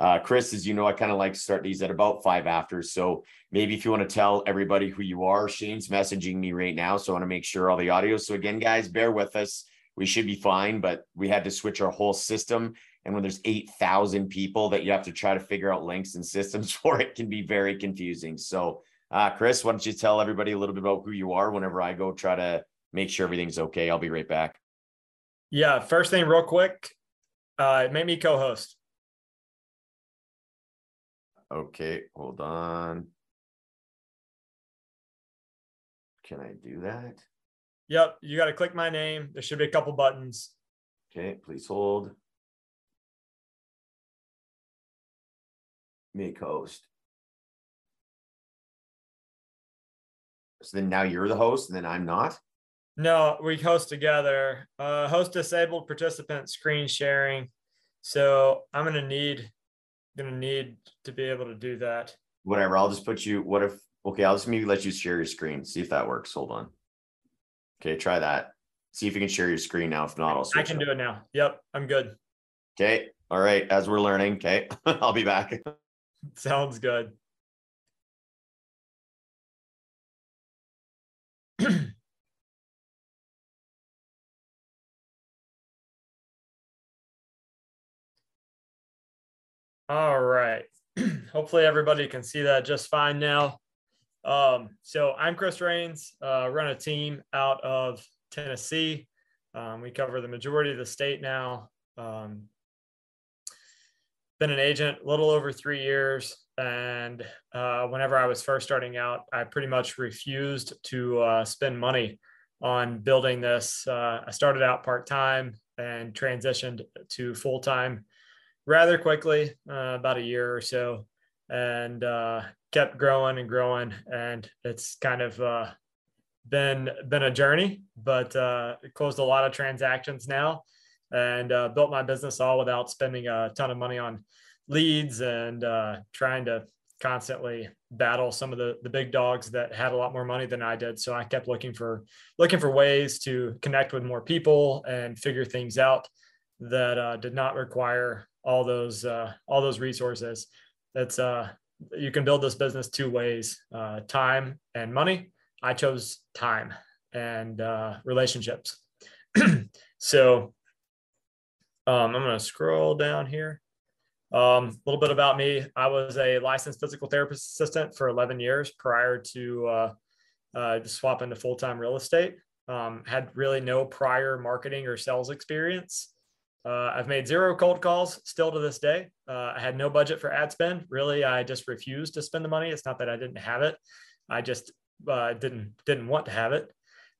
Uh, Chris, as you know, I kind of like to start these at about five after. So maybe if you want to tell everybody who you are, Shane's messaging me right now. So I want to make sure all the audio. So again, guys, bear with us. We should be fine, but we had to switch our whole system. And when there's 8,000 people that you have to try to figure out links and systems for, it can be very confusing. So, uh, Chris, why don't you tell everybody a little bit about who you are whenever I go try to make sure everything's okay? I'll be right back. Yeah. First thing, real quick, uh, make me co host. Okay, hold on. Can I do that? Yep, you got to click my name. There should be a couple buttons. Okay, please hold. Make host. So then now you're the host and then I'm not? No, we host together. Uh, host disabled participant screen sharing. So I'm going to need going to need to be able to do that. Whatever. I'll just put you. What if? Okay, I'll just maybe let you share your screen. See if that works. Hold on. Okay, try that. See if you can share your screen now. If not, I'll. I can do it now. Yep, I'm good. Okay. All right. As we're learning. Okay, I'll be back. Sounds good. All right. Hopefully everybody can see that just fine now. Um, so I'm Chris Rains, uh, run a team out of Tennessee. Um, we cover the majority of the state now. Um, been an agent a little over three years. And uh, whenever I was first starting out, I pretty much refused to uh, spend money on building this. Uh, I started out part time and transitioned to full time rather quickly, uh, about a year or so, and uh, kept growing and growing. And it's kind of uh, been been a journey, but uh, closed a lot of transactions now, and uh, built my business all without spending a ton of money on leads and uh, trying to constantly battle some of the the big dogs that had a lot more money than I did. So I kept looking for looking for ways to connect with more people and figure things out that uh, did not require all those uh, all those resources. That's uh, you can build this business two ways: uh, time and money. I chose time and uh, relationships. so um, I'm going to scroll down here. Um, a little bit about me. I was a licensed physical therapist assistant for 11 years prior to uh, uh, swapping to full time real estate. Um, had really no prior marketing or sales experience. Uh, I've made zero cold calls still to this day. Uh, I had no budget for ad spend. Really, I just refused to spend the money. It's not that I didn't have it. I just uh, didn't didn't want to have it.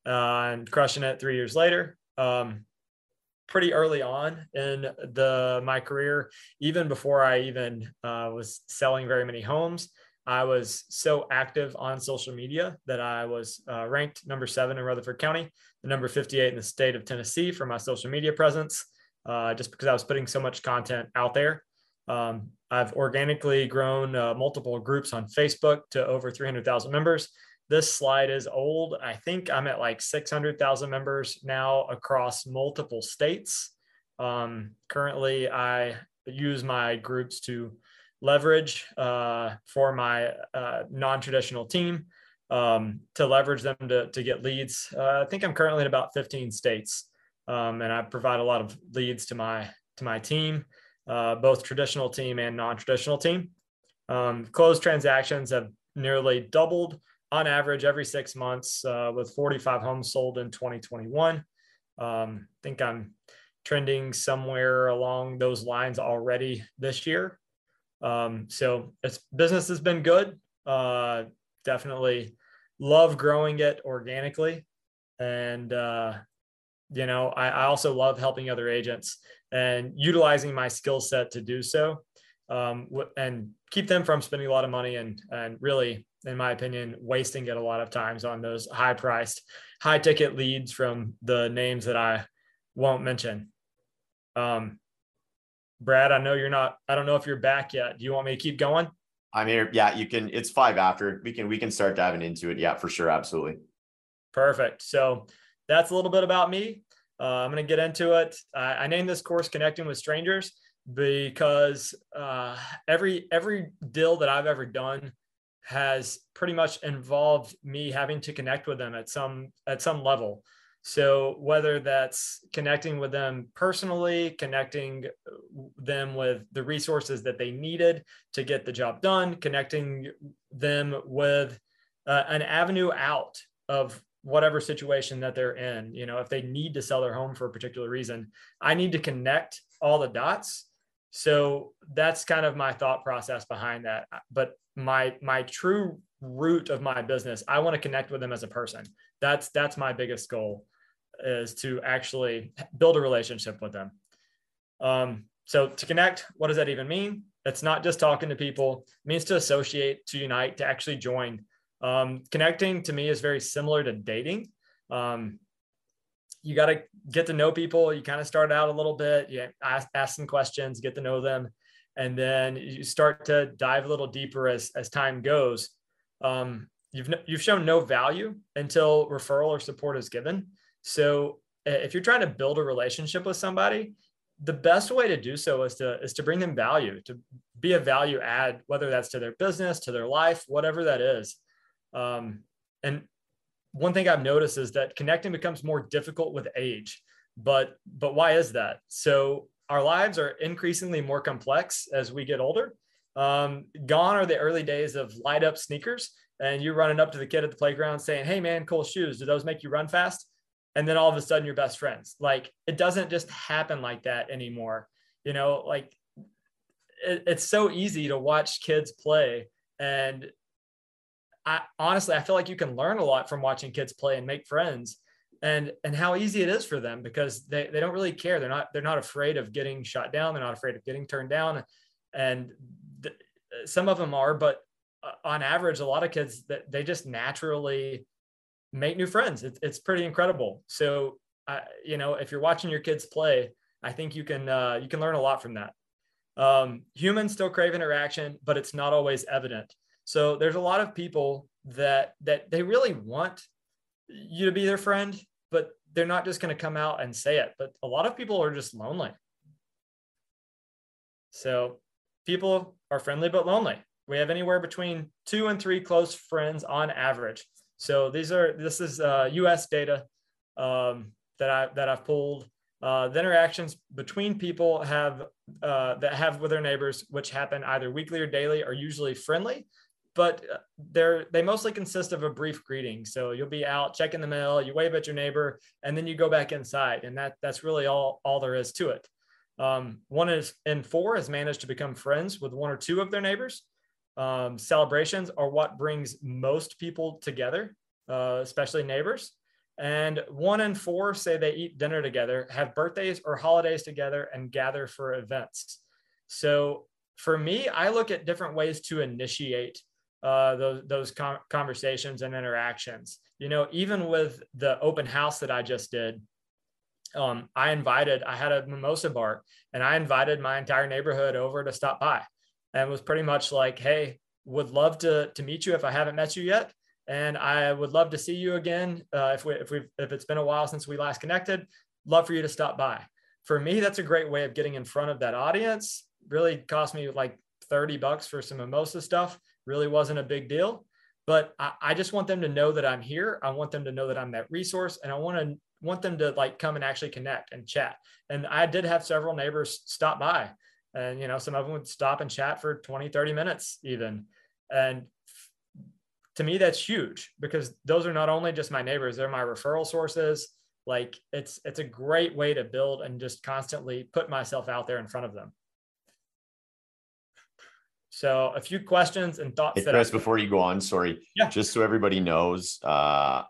Uh, and crushing it three years later. Um, pretty early on in the my career, even before I even uh, was selling very many homes. I was so active on social media that I was uh, ranked number seven in Rutherford County, the number 58 in the state of Tennessee for my social media presence uh, just because I was putting so much content out there. Um, I've organically grown uh, multiple groups on Facebook to over 300,000 members. This slide is old. I think I'm at like 600,000 members now across multiple states. Um, currently, I use my groups to leverage uh, for my uh, non traditional team um, to leverage them to, to get leads. Uh, I think I'm currently in about 15 states um, and I provide a lot of leads to my to my team, uh, both traditional team and non-traditional team. Um, closed transactions have nearly doubled on average every six months, uh, with 45 homes sold in 2021. Um, I think I'm trending somewhere along those lines already this year. Um, so it's business has been good. Uh, definitely love growing it organically, and uh, you know I, I also love helping other agents and utilizing my skill set to do so um, and keep them from spending a lot of money and and really in my opinion wasting it a lot of times on those high priced high ticket leads from the names that i won't mention. Um, brad i know you're not i don't know if you're back yet. Do you want me to keep going? I'm here. Yeah you can it's five after. We can we can start diving into it. Yeah for sure. Absolutely. Perfect. So that's a little bit about me. Uh, I'm going to get into it. I, I named this course Connecting with Strangers. because uh, every every deal that I've ever done has pretty much involved me having to connect with them at some at some level. So whether that's connecting with them personally, connecting them with the resources that they needed to get the job done, connecting them with uh, an avenue out of whatever situation that they're in. You know, if they need to sell their home for a particular reason, I need to connect all the dots. So that's kind of my thought process behind that. But my my true root of my business, I want to connect with them as a person. That's that's my biggest goal is to actually build a relationship with them. Um, so to connect, what does that even mean? It's not just talking to people, it means to associate, to unite, to actually join. Um, connecting to me is very similar to dating. Um, you got to get to know people. You kind of start out a little bit, you ask, ask some questions, get to know them, and then you start to dive a little deeper as as time goes. Um, you've you've shown no value until referral or support is given. So if you're trying to build a relationship with somebody, the best way to do so is to is to bring them value, to be a value add, whether that's to their business, to their life, whatever that is. Um, and one thing I've noticed is that connecting becomes more difficult with age. But but why is that? So our lives are increasingly more complex as we get older. Um, gone are the early days of light up sneakers and you're running up to the kid at the playground saying, "Hey man, cool shoes. Do those make you run fast?" and then all of a sudden you're best friends. Like it doesn't just happen like that anymore. You know, like it, it's so easy to watch kids play and I honestly I feel like you can learn a lot from watching kids play and make friends and and how easy it is for them because they, they don't really care. They're not they're not afraid of getting shot down. They're not afraid of getting turned down. And th- some of them are, but uh, on average, a lot of kids that they just naturally make new friends. It's, it's pretty incredible. So, uh, you know, if you're watching your kids play, I think you can uh, you can learn a lot from that. Um, humans still crave interaction, but it's not always evident. So there's a lot of people that that they really want you to be their friend, but they're not just going to come out and say it. But a lot of people are just lonely. So people are friendly but lonely. We have anywhere between two and three close friends on average. So these are this is uh, U.S. data um, that I that I've pulled. Uh, the interactions between people have uh, that have with their neighbors, which happen either weekly or daily, are usually friendly, but uh, they're they mostly consist of a brief greeting. So you'll be out checking the mail, you wave at your neighbor, and then you go back inside, and that that's really all all there is to it. Um, one is in four has managed to become friends with one or two of their neighbors um, celebrations are what brings most people together, uh, especially neighbors. And one in four say they eat dinner together, have birthdays or holidays together, and gather for events. So for me, I look at different ways to initiate uh, those, those conversations and interactions. You know, even with the open house that I just did, um, I invited, I had a mimosa bar and I invited my entire neighborhood over to stop by and was pretty much like, hey, would love to to meet you if I haven't met you yet, and I would love to see you again uh, if we if we if it's been a while since we last connected. Love for you to stop by. For me, that's a great way of getting in front of that audience. Really cost me like 30 bucks for some mimosa stuff. Really wasn't a big deal. But I, I just want them to know that I'm here. I want them to know that I'm that resource. And I want to want them to like come and actually connect and chat. And I did have several neighbors stop by and you know some of them would stop and chat for 20 30 minutes even and to me that's huge because those are not only just my neighbors they're my referral sources like it's it's a great way to build and just constantly put myself out there in front of them so a few questions and thoughts hey, Chris, I- before you go on sorry yeah just so everybody knows uh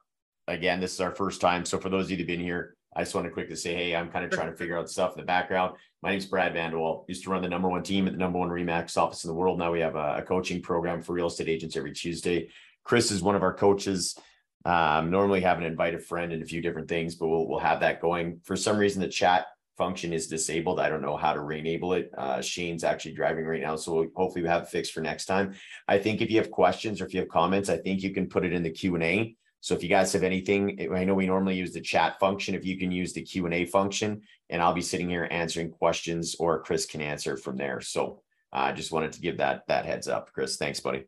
again this is our first time so for those of you that have been here I just want to quickly say, hey, I'm kind of trying to figure out stuff in the background. My name's Brad Vanderwall. Used to run the number one team at the number one Remax office in the world. Now we have a, a coaching program for real estate agents every Tuesday. Chris is one of our coaches. Um, normally have an invite a friend and a few different things, but we'll we'll have that going. For some reason, the chat function is disabled. I don't know how to re-enable it. Uh, Shane's actually driving right now, so hopefully we have it fixed for next time. I think if you have questions or if you have comments, I think you can put it in the Q and A So if you guys have anything, I know we normally use the chat function. If you can use the Q and A function, and I'll be sitting here answering questions, or Chris can answer from there. So I uh, just wanted to give that that heads up, Chris. Thanks, buddy.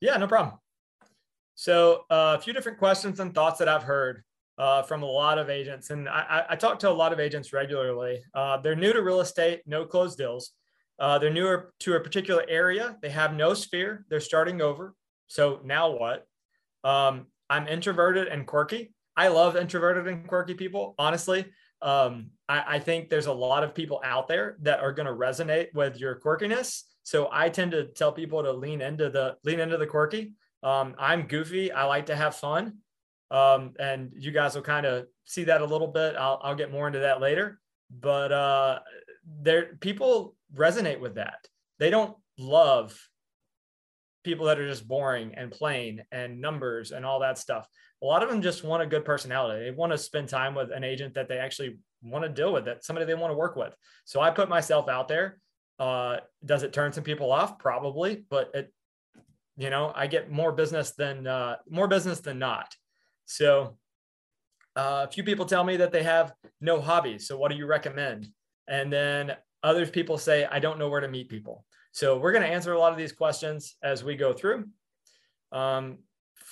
Yeah, no problem. So uh, a few different questions and thoughts that I've heard uh, from a lot of agents, and I, I, talk to a lot of agents regularly. Uh, they're new to real estate, no closed deals. Uh, they're newer to a particular area. They have no sphere. They're starting over. So now what? Um, I'm introverted and quirky. I love introverted and quirky people. Honestly, um, I, I think there's a lot of people out there that are going to resonate with your quirkiness. So I tend to tell people to lean into the lean into the quirky. Um, I'm goofy. I like to have fun. Um, and you guys will kind of see that a little bit. I'll, I'll get more into that later. But uh, there, people resonate with that. They don't love people that are just boring and plain and numbers and all that stuff. A lot of them just want a good personality. They want to spend time with an agent that they actually want to deal with, that somebody they want to work with. So I put myself out there. Uh, does it turn some people off? Probably, but it, you know, I get more business than uh, more business than not. So uh, a few people tell me that they have no hobbies. So what do you recommend? And then other people say, I don't know where to meet people. So we're going to answer a lot of these questions as we go through. Um,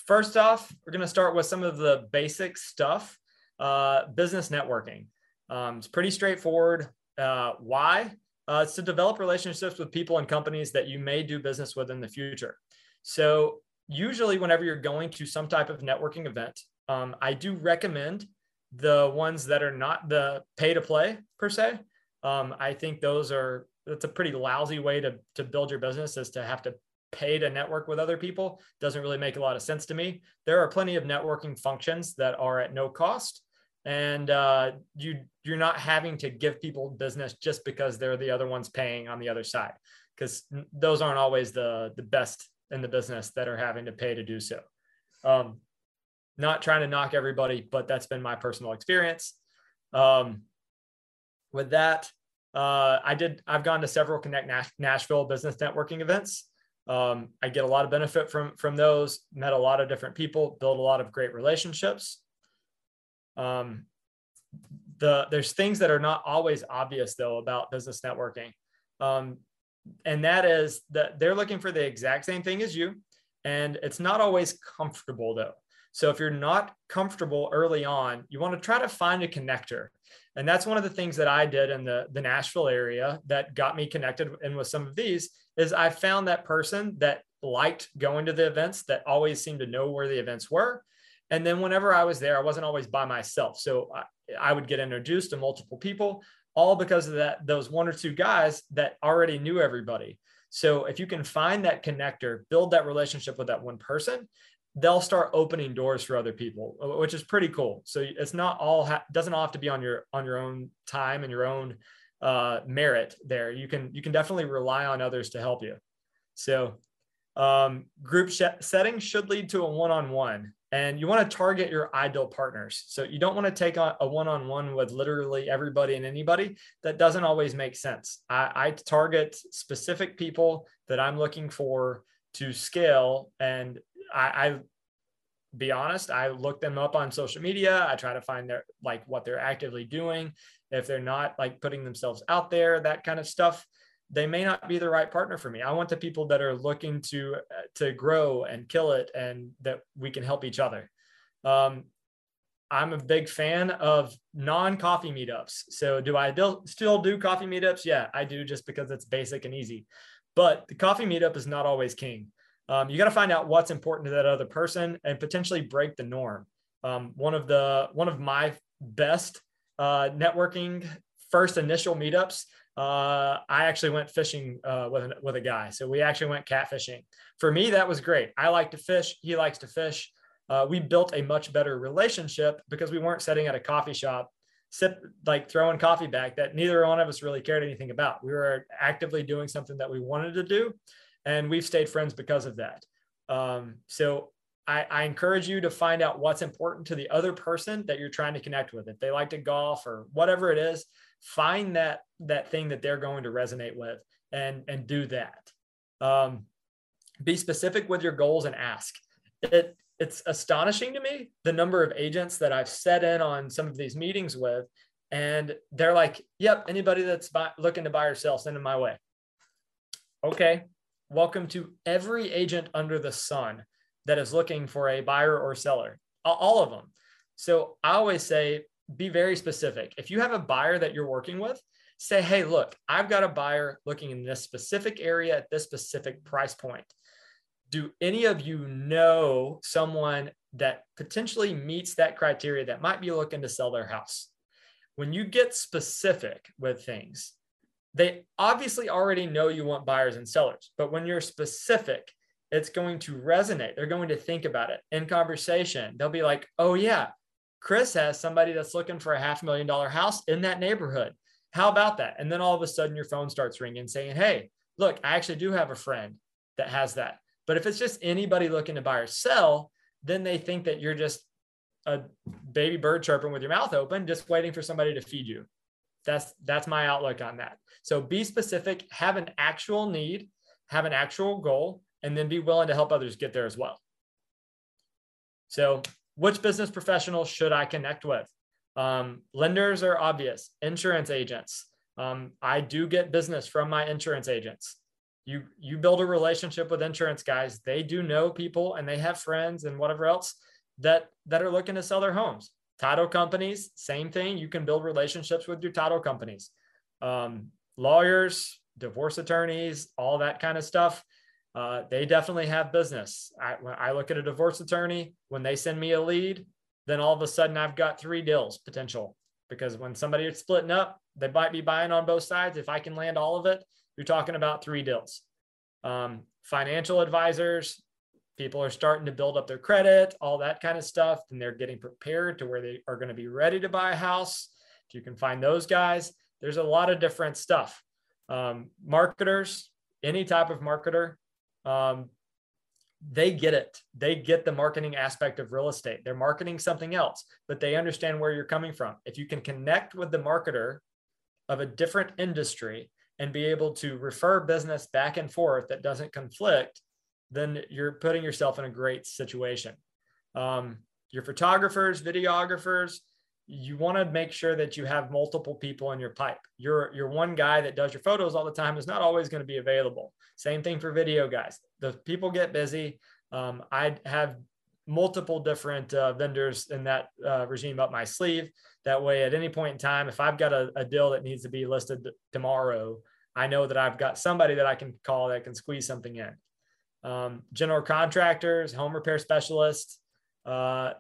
first off, we're going to start with some of the basic stuff, uh, business networking. Um, it's pretty straightforward. Uh, why? Uh, it's to develop relationships with people and companies that you may do business with in the future. So usually whenever you're going to some type of networking event, um, I do recommend the ones that are not the pay to play per se. Um, I think those are that's a pretty lousy way to to build your business is to have to pay to network with other people. Doesn't really make a lot of sense to me. There are plenty of networking functions that are at no cost, and uh, you you're not having to give people business just because they're the other ones paying on the other side, because those aren't always the the best in the business that are having to pay to do so. Um, not trying to knock everybody, but that's been my personal experience. Um, with that, uh, I did. I've gone to several Connect Nash- Nashville business networking events. Um, I get a lot of benefit from from those. Met a lot of different people, built a lot of great relationships. Um, the there's things that are not always obvious though about business networking, um, and that is that they're looking for the exact same thing as you, and it's not always comfortable though. So if you're not comfortable early on, you want to try to find a connector. And that's one of the things that I did in the, the Nashville area that got me connected and with some of these is I found that person that liked going to the events that always seemed to know where the events were. And then whenever I was there, I wasn't always by myself. So I, I would get introduced to multiple people, all because of that, those one or two guys that already knew everybody. So if you can find that connector, build that relationship with that one person, they'll start opening doors for other people which is pretty cool. So it's not all ha- doesn't all have to be on your on your own time and your own uh, merit there. You can you can definitely rely on others to help you. So um, group sh- settings should lead to a one-on-one and you want to target your ideal partners so you don't want to take on a one-on-one with literally everybody and anybody that doesn't always make sense I, I target specific people that i'm looking for to scale and I, I be honest, I look them up on social media. I try to find their like what they're actively doing. If they're not like putting themselves out there, that kind of stuff, they may not be the right partner for me. I want the people that are looking to to grow and kill it, and that we can help each other. Um, I'm a big fan of non-coffee meetups. So, do I still do coffee meetups? Yeah, I do, just because it's basic and easy. But the coffee meetup is not always king um, you got to find out what's important to that other person and potentially break the norm. Um, one of the one of my best uh, networking first initial meetups. Uh, I actually went fishing uh, with, with a guy. So we actually went catfishing. For me, that was great. I like to fish. He likes to fish. Uh, we built a much better relationship because we weren't sitting at a coffee shop, sip like throwing coffee back that neither one of us really cared anything about. We were actively doing something that we wanted to do, and we've stayed friends because of that. Um, so I, I, encourage you to find out what's important to the other person that you're trying to connect with. If they like to golf or whatever it is, find that that thing that they're going to resonate with and and do that. Um, be specific with your goals and ask. It it's astonishing to me the number of agents that I've set in on some of these meetings with, and they're like, "Yep, anybody that's buy, looking to buy or sell, send them my way." Okay, welcome to every agent under the sun that is looking for a buyer or seller, all of them. So I always say, be very specific. If you have a buyer that you're working with, say, hey, look, I've got a buyer looking in this specific area at this specific price point. Do any of you know someone that potentially meets that criteria that might be looking to sell their house? When you get specific with things, they obviously already know you want buyers and sellers, but when you're specific, it's going to resonate. They're going to think about it in conversation. They'll be like, oh, yeah, Chris has somebody that's looking for a half million dollar house in that neighborhood. How about that? And then all of a sudden your phone starts ringing saying, Hey, look, I actually do have a friend that has that. But if it's just anybody looking to buy or sell, then they think that you're just a baby bird chirping with your mouth open, just waiting for somebody to feed you. That's that's my outlook on that. So be specific, have an actual need, have an actual goal, and then be willing to help others get there as well. So, which business professional should I connect with? Um, lenders are obvious, insurance agents. Um, I do get business from my insurance agents. You you build a relationship with insurance guys. They do know people and they have friends and whatever else that that are looking to sell their homes. Title companies, same thing. You can build relationships with your title companies. Um, lawyers, divorce attorneys, all that kind of stuff. Uh, they definitely have business. I, when I look at a divorce attorney, when they send me a lead, then all of a sudden I've got three deals potential because when somebody is splitting up, they might be buying on both sides. If I can land all of it, you're talking about three deals. Um, financial advisors, people are starting to build up their credit, all that kind of stuff, and they're getting prepared to where they are going to be ready to buy a house. If you can find those guys, there's a lot of different stuff. Um, marketers, any type of marketer, um, they get it. They get the marketing aspect of real estate. They're marketing something else, but they understand where you're coming from. If you can connect with the marketer of a different industry and be able to refer business back and forth that doesn't conflict, then you're putting yourself in a great situation. Um, your photographers, videographers, you want to make sure that you have multiple people in your pipe. Your your one guy that does your photos all the time is not always going to be available. Same thing for video guys. The people get busy. Um, I have multiple different uh, vendors in that uh, regime up my sleeve. That way, at any point in time, if I've got a, a deal that needs to be listed tomorrow, I know that I've got somebody that I can call that can squeeze something in. Um, general contractors, home repair specialists. Uh,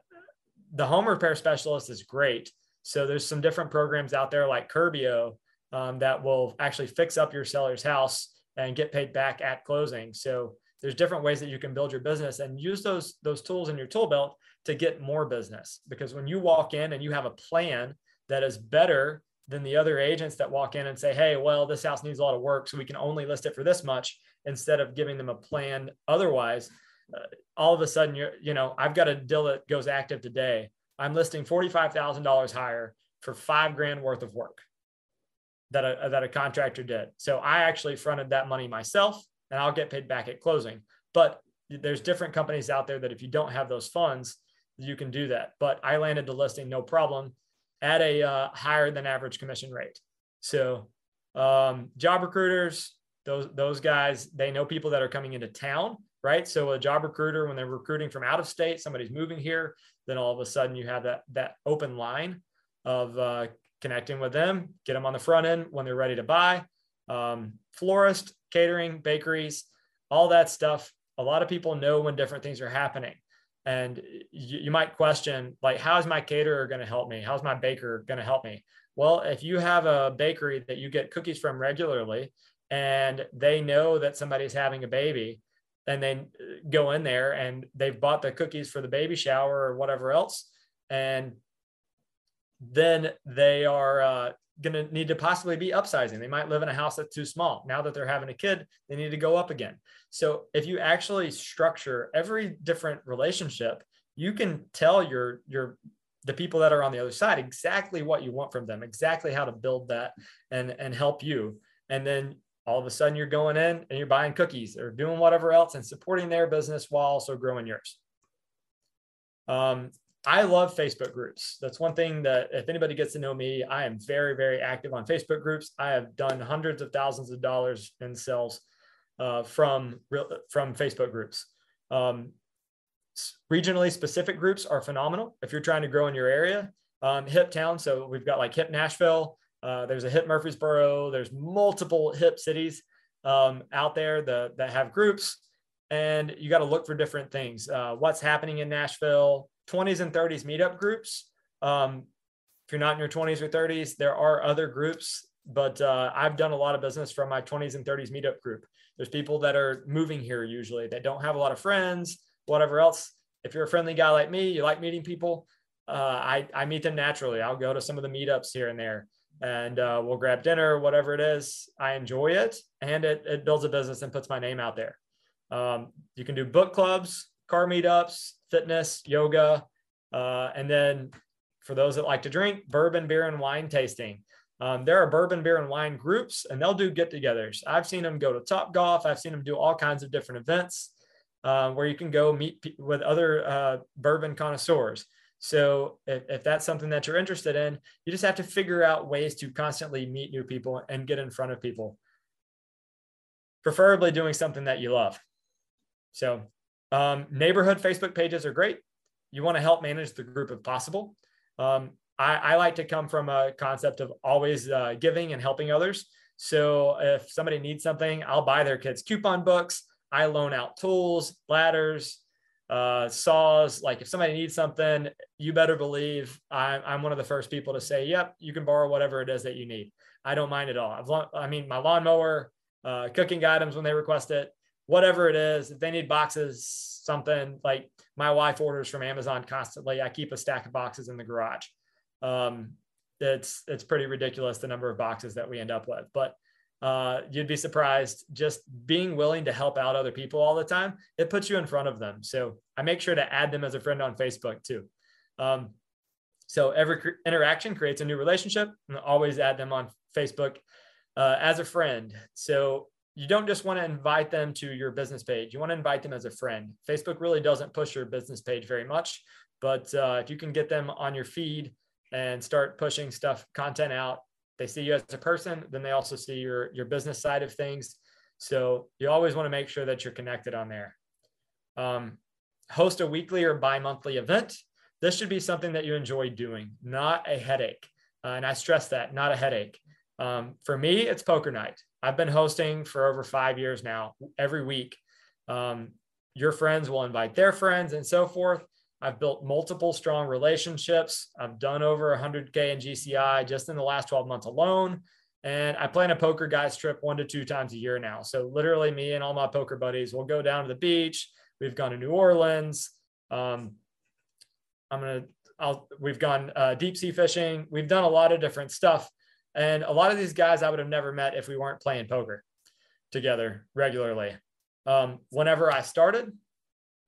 the home repair specialist is great. So there's some different programs out there like Curbio um, that will actually fix up your seller's house and get paid back at closing. So there's different ways that you can build your business and use those those tools in your tool belt to get more business. Because when you walk in and you have a plan that is better than the other agents that walk in and say, "Hey, well, this house needs a lot of work, so we can only list it for this much," instead of giving them a plan otherwise. Uh, all of a sudden, you're, you know, I've got a deal that goes active today. I'm listing forty-five thousand dollars higher for five grand worth of work that a, that a contractor did. So I actually fronted that money myself and I'll get paid back at closing. But there's different companies out there that if you don't have those funds, you can do that. But I landed the listing no problem at a uh, higher than average commission rate. So um, job recruiters, those those guys, they know people that are coming into town, right? So a job recruiter, when they're recruiting from out of state, somebody's moving here, then all of a sudden you have that that open line of uh, connecting with them, get them on the front end when they're ready to buy. Um, florist, catering, bakeries, all that stuff. A lot of people know when different things are happening. And you, you might question, like, how's my caterer going to help me? How's my baker going to help me? Well, if you have a bakery that you get cookies from regularly and they know that somebody's having a baby, and they go in there and they've bought the cookies for the baby shower or whatever else, and then they are uh, going to need to possibly be upsizing. They might live in a house that's too small. Now that they're having a kid, they need to go up again. So if you actually structure every different relationship, you can tell your your the people that are on the other side exactly what you want from them, exactly how to build that and and help you. And then all of a sudden you're going in and you're buying cookies or doing whatever else and supporting their business while also growing yours. Um, I love Facebook groups. That's one thing that if anybody gets to know me, I am very, very active on Facebook groups. I have done hundreds of thousands of dollars in sales uh, from from Facebook groups. Um, regionally specific groups are phenomenal if you're trying to grow in your area. Um, hip town, so we've got like hip Nashville. Uh, there's a hip Murfreesboro. There's multiple hip cities um, out there that, have groups, and you got to look for different things. Uh, what's happening in Nashville? 20s and 30s meetup groups. Um, if you're not in your 20s or 30s, there are other groups, but uh, I've done a lot of business from my 20s and 30s meetup group. There's people that are moving here usually that don't have a lot of friends, whatever else. If you're a friendly guy like me, you like meeting people, uh, I, I meet them naturally. I'll go to some of the meetups here and there and uh, we'll grab dinner, whatever it is. I enjoy it and it, it builds a business and puts my name out there. Um, you can do book clubs, car meetups, fitness, yoga. Uh, and then for those that like to drink, bourbon, beer, and wine tasting. Um, there are bourbon, beer, and wine groups, and they'll do get togethers. I've seen them go to Top Golf. I've seen them do all kinds of different events uh, where you can go meet with other uh, bourbon connoisseurs. So if, if that's something that you're interested in, you just have to figure out ways to constantly meet new people and get in front of people. Preferably doing something that you love. So um, neighborhood Facebook pages are great. You want to help manage the group if possible. Um, I, I, like to come from a concept of always uh, giving and helping others. So if somebody needs something, I'll buy their kids coupon books. I loan out tools, ladders, uh, saws. Like if somebody needs something, you better believe I'm, I'm one of the first people to say, "Yep, you can borrow whatever it is that you need." I don't mind at all. I've, I mean, my lawnmower, uh, cooking items when they request it, whatever it is. If they need boxes, something like my wife orders from Amazon constantly. I keep a stack of boxes in the garage. Um, it's it's pretty ridiculous the number of boxes that we end up with, but uh, you'd be surprised just being willing to help out other people all the time. It puts you in front of them. So I make sure to add them as a friend on Facebook too. Um, so every cr- interaction creates a new relationship, and always add them on Facebook uh, as a friend. So you don't just want to invite them to your business page. You want to invite them as a friend. Facebook really doesn't push your business page very much, but uh, if you can get them on your feed and start pushing stuff, content out, they see you as a person, then they also see your your business side of things. So you always want to make sure that you're connected on there. Um, host a weekly or bi-monthly event. This should be something that you enjoy doing, not a headache. Uh, and I stress that, not a headache. Um, for me, it's poker night. I've been hosting for over five years now, every week. Um, your friends will invite their friends and so forth. I've built multiple strong relationships. I've done over 100K in GCI just in the last 12 months alone. And I plan a poker guys trip one to two times a year now. So literally, me and all my poker buddies will go down to the beach. We've gone to New Orleans. Um, I'm gonna. I'll. We've gone uh, deep sea fishing. We've done a lot of different stuff and a lot of these guys I would have never met if we weren't playing poker together regularly. Um, whenever I started,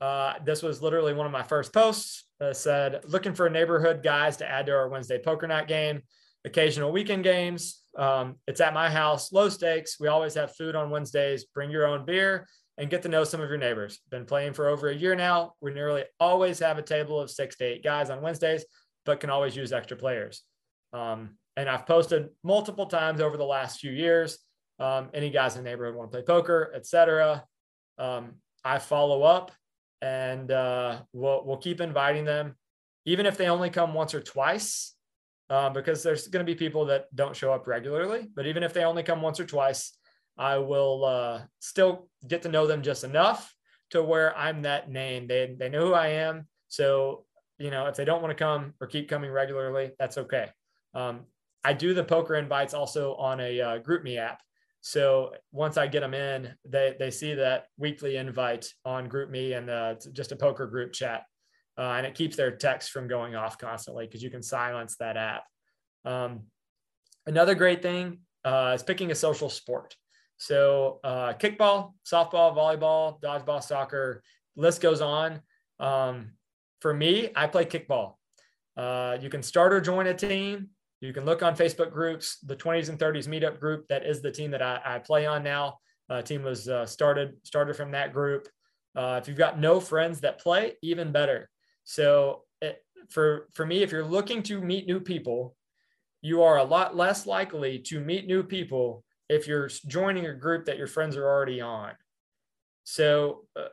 uh, this was literally one of my first posts that said, looking for neighborhood guys to add to our Wednesday poker night game, occasional weekend games. Um, it's at my house, low stakes. We always have food on Wednesdays. Bring your own beer and get to know some of your neighbors. Been playing for over a year now. We nearly always have a table of six to eight guys on Wednesdays, but can always use extra players. Um, and I've posted multiple times over the last few years. Um, any guys in the neighborhood want to play poker, etc. Um, I follow up, and uh, we'll we'll keep inviting them, even if they only come once or twice, um, because there's going to be people that don't show up regularly. But even if they only come once or twice, I will uh, still get to know them just enough to where I'm that name. They they know who I am. So you know, if they don't want to come or keep coming regularly, that's okay. Um, I do the poker invites also on a uh, GroupMe app. So once I get them in, they, they see that weekly invite on GroupMe and uh, just a poker group chat. Uh, and it keeps their text from going off constantly because you can silence that app. Um, another great thing uh, is picking a social sport. So uh, kickball, softball, volleyball, dodgeball, soccer, list goes on. Um, for me, I play kickball. Uh, you can start or join a team. You can look on Facebook groups, the 20s and 30s meetup group. That is the team that I, I play on now. Uh, team was uh, started started from that group. Uh, if you've got no friends that play, even better. So it, for for me, if you're looking to meet new people, you are a lot less likely to meet new people if you're joining a group that your friends are already on. So uh,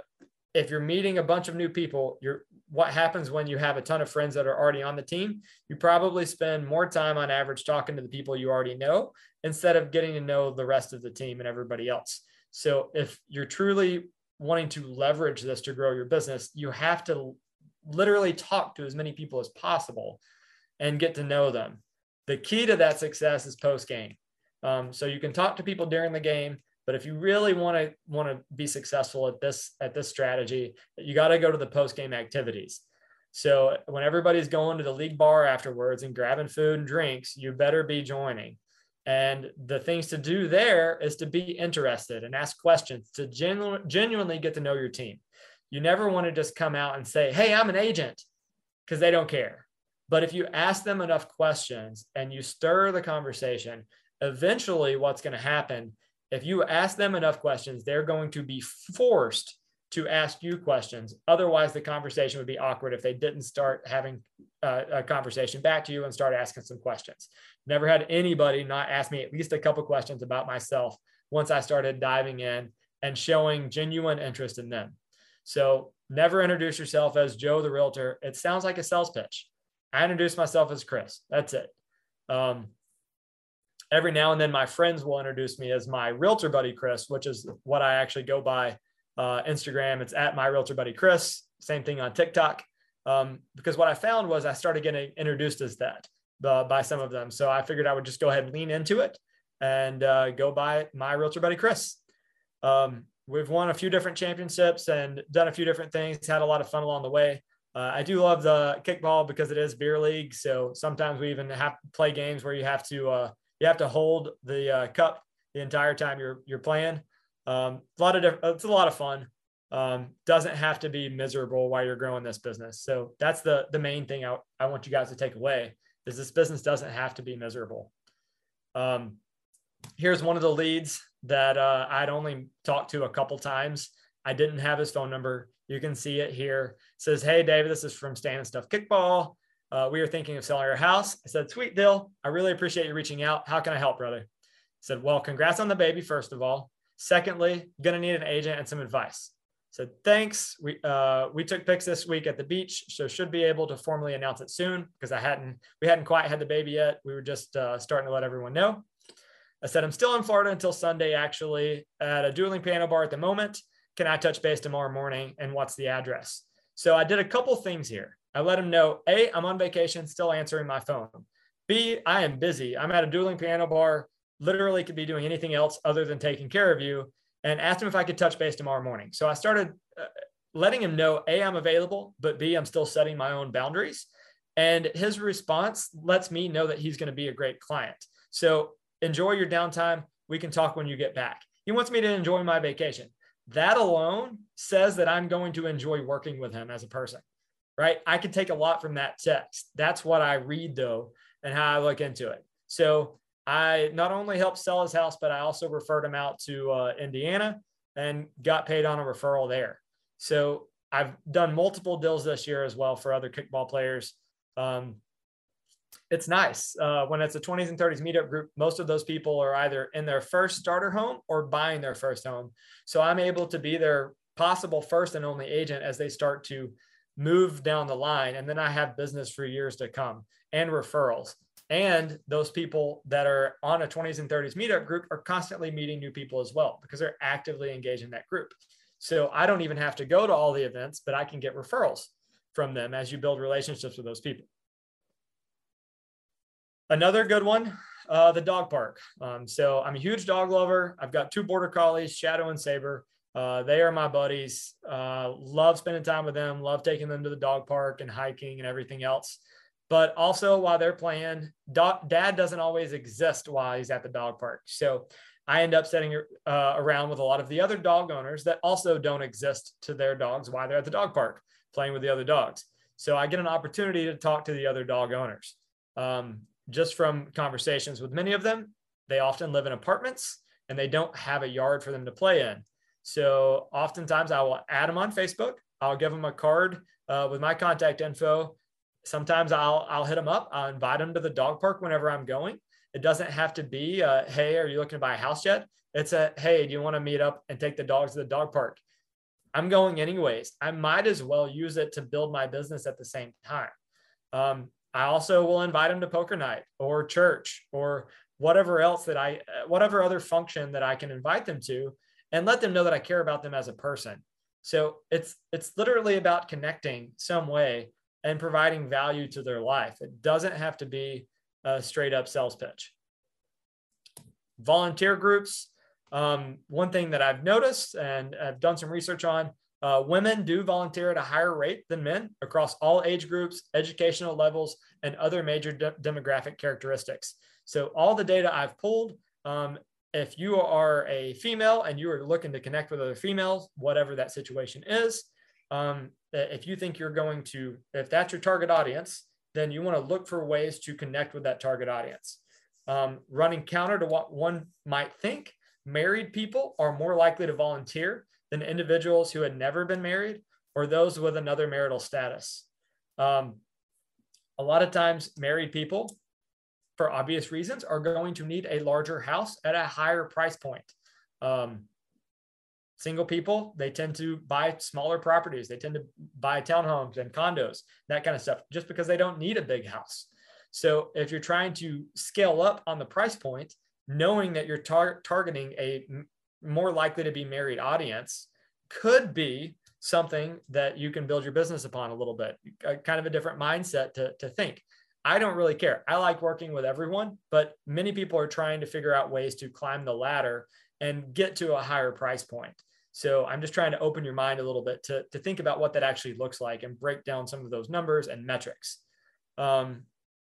if you're meeting a bunch of new people, you're what happens when you have a ton of friends that are already on the team? You probably spend more time on average talking to the people you already know instead of getting to know the rest of the team and everybody else. So if you're truly wanting to leverage this to grow your business, you have to literally talk to as many people as possible and get to know them. The key to that success is post game. Um, so you can talk to people during the game, but if you really want to want to be successful at this at this strategy, you got to go to the post game activities. So when everybody's going to the league bar afterwards and grabbing food and drinks, you better be joining. And the things to do there is to be interested and ask questions to genu- genuinely get to know your team. You never want to just come out and say, Hey, I'm an agent, because they don't care. But if you ask them enough questions and you stir the conversation, eventually what's going to happen, if you ask them enough questions, they're going to be forced to ask you questions. Otherwise, the conversation would be awkward if they didn't start having uh, a conversation back to you and start asking some questions. Never had anybody not ask me at least a couple questions about myself once I started diving in and showing genuine interest in them. So never introduce yourself as Joe the realtor. It sounds like a sales pitch. I introduce myself as Chris. That's it. Um, every now and then, my friends will introduce me as my realtor buddy Chris, which is what I actually go by uh, Instagram. It's at my realtor buddy Chris. Same thing on TikTok. Um, because what I found was I started getting introduced as that uh, by some of them. So I figured I would just go ahead and lean into it and uh, go by my realtor buddy Chris. Um, we've won a few different championships and done a few different things, had a lot of fun along the way. Uh, I do love the kickball because it is beer league. So sometimes we even have to play games where you have to uh, you have to hold the uh, cup the entire time you're you're playing. Um, a lot of diff- it's a lot of fun. Um, doesn't have to be miserable while you're growing this business. So that's the the main thing I, I want you guys to take away is this business doesn't have to be miserable. Um, here's one of the leads that uh, I'd only talked to a couple times. I didn't have his phone number. You can see it here. It says, Hey, David, this is from Stan and Stuff Kickball. Uh, we are thinking of selling our house. I said, Sweet deal. I really appreciate you reaching out. How can I help, brother? I said, Well, congrats on the baby, first of all. Secondly, gonna need an agent and some advice. I said, Thanks. We uh, we took pics this week at the beach, so should be able to formally announce it soon because I hadn't we hadn't quite had the baby yet. We were just uh, starting to let everyone know. I said, I'm still in Florida until Sunday, actually, at a dueling piano bar at the moment. Can I touch base tomorrow morning? And what's the address? So I did a couple things here. I let him know A, I'm on vacation, still answering my phone. B, I am busy. I'm at a dueling piano bar, literally could be doing anything else other than taking care of you. And asked him if I could touch base tomorrow morning. So I started uh, letting him know A, I'm available, but B, I'm still setting my own boundaries. And his response lets me know that he's going to be a great client. So enjoy your downtime. We can talk when you get back. He wants me to enjoy my vacation. That alone says that I'm going to enjoy working with him as a person, right? I could take a lot from that text. That's what I read though, and how I look into it. So I not only helped sell his house, but I also referred him out to uh, Indiana and got paid on a referral there. So I've done multiple deals this year as well for other kickball players. Um, it's nice uh, when it's a 20s and 30s meetup group most of those people are either in their first starter home or buying their first home so i'm able to be their possible first and only agent as they start to move down the line and then i have business for years to come and referrals and those people that are on a 20s and 30s meetup group are constantly meeting new people as well because they're actively engaged in that group so i don't even have to go to all the events but i can get referrals from them as you build relationships with those people Another good one, uh, the dog park. Um, so I'm a huge dog lover. I've got two border collies, Shadow and Saber. Uh, they are my buddies. Uh, love spending time with them. Love taking them to the dog park and hiking and everything else. But also while they're playing, dad doesn't always exist while he's at the dog park. So I end up sitting uh, around with a lot of the other dog owners that also don't exist to their dogs while they're at the dog park playing with the other dogs. So I get an opportunity to talk to the other dog owners. Um, just from conversations with many of them, they often live in apartments and they don't have a yard for them to play in. So oftentimes I will add them on Facebook. I'll give them a card uh, with my contact info. Sometimes I'll I'll hit them up. I'll invite them to the dog park whenever I'm going. It doesn't have to be, a, hey, are you looking to buy a house yet? It's a, hey, do you want to meet up and take the dogs to the dog park? I'm going anyways. I might as well use it to build my business at the same time. Um, I also will invite them to poker night or church or whatever else that I, whatever other function that I can invite them to, and let them know that I care about them as a person. So it's it's literally about connecting some way and providing value to their life. It doesn't have to be a straight up sales pitch. Volunteer groups. Um, one thing that I've noticed and I've done some research on uh, women do volunteer at a higher rate than men across all age groups, educational levels, and other major de- demographic characteristics. So, all the data I've pulled, um, if you are a female and you are looking to connect with other females, whatever that situation is, um, if you think you're going to, if that's your target audience, then you want to look for ways to connect with that target audience. Um, running counter to what one might think, married people are more likely to volunteer than individuals who had never been married or those with another marital status. Um, a lot of times, married people, for obvious reasons, are going to need a larger house at a higher price point. Um, single people they tend to buy smaller properties. They tend to buy townhomes and condos that kind of stuff just because they don't need a big house. So if you're trying to scale up on the price point knowing that you're tar- targeting a m- more likely to be married audience could be something that you can build your business upon a little bit a, kind of a different mindset to, to think i don't really care i like working with everyone but many people are trying to figure out ways to climb the ladder and get to a higher price point. So I'm just trying to open your mind a little bit to, to think about what that actually looks like and break down some of those numbers and metrics. Um,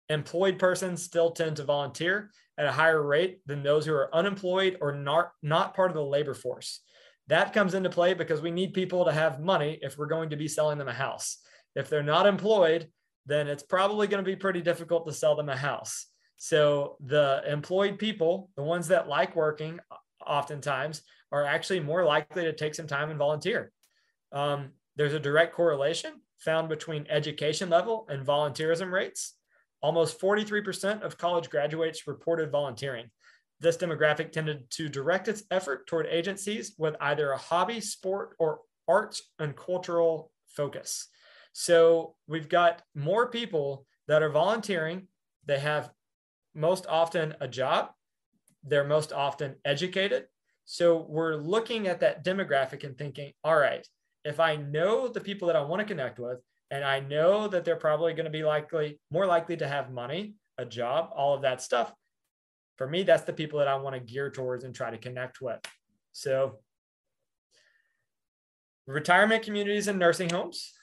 employed persons still tend to volunteer at a higher rate than those who are unemployed or not, not part of the labor force. That comes into play because we need people to have money if we're going to be selling them a house. If they're not employed, then it's probably going to be pretty difficult to sell them a house. So the employed people, the ones that like working, oftentimes are actually more likely to take some time and volunteer. Um, there's a direct correlation found between education level and volunteerism rates. Almost 43% of college graduates reported volunteering. This demographic tended to direct its effort toward agencies with either a hobby, sport, or arts and cultural focus. So we've got more people that are volunteering. They have most often a job they're most often educated. So we're looking at that demographic and thinking, all right, if I know the people that I want to connect with, and I know that they're probably going to be likely more likely to have money, a job, all of that stuff. For me, that's the people that I want to gear towards and try to connect with. So, retirement communities and nursing homes.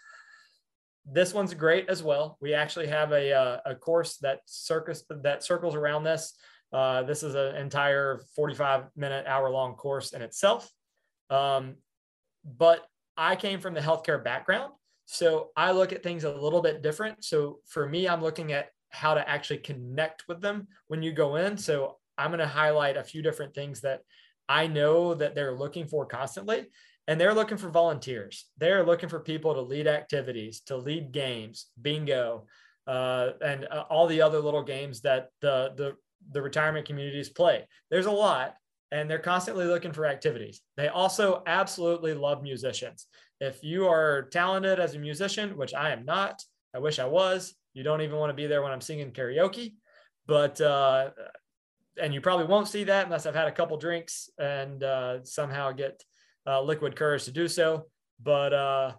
This one's great as well. We actually have a, uh, a course that circus that circles around this. Uh, this is an entire 45 minute, hour long course in itself. Um, but I came from the healthcare background. So I look at things a little bit different. So for me, I'm looking at how to actually connect with them when you go in. So I'm going to highlight a few different things that I know that they're looking for constantly. And they're looking for volunteers. They're looking for people to lead activities, to lead games, bingo, uh, and uh, all the other little games that the the the retirement communities play. There's a lot, and they're constantly looking for activities. They also absolutely love musicians. If you are talented as a musician, which I am not, I wish I was, you don't even want to be there when I'm singing karaoke. But, uh, and you probably won't see that unless I've had a couple drinks and uh, somehow get uh, liquid courage to do so. But uh,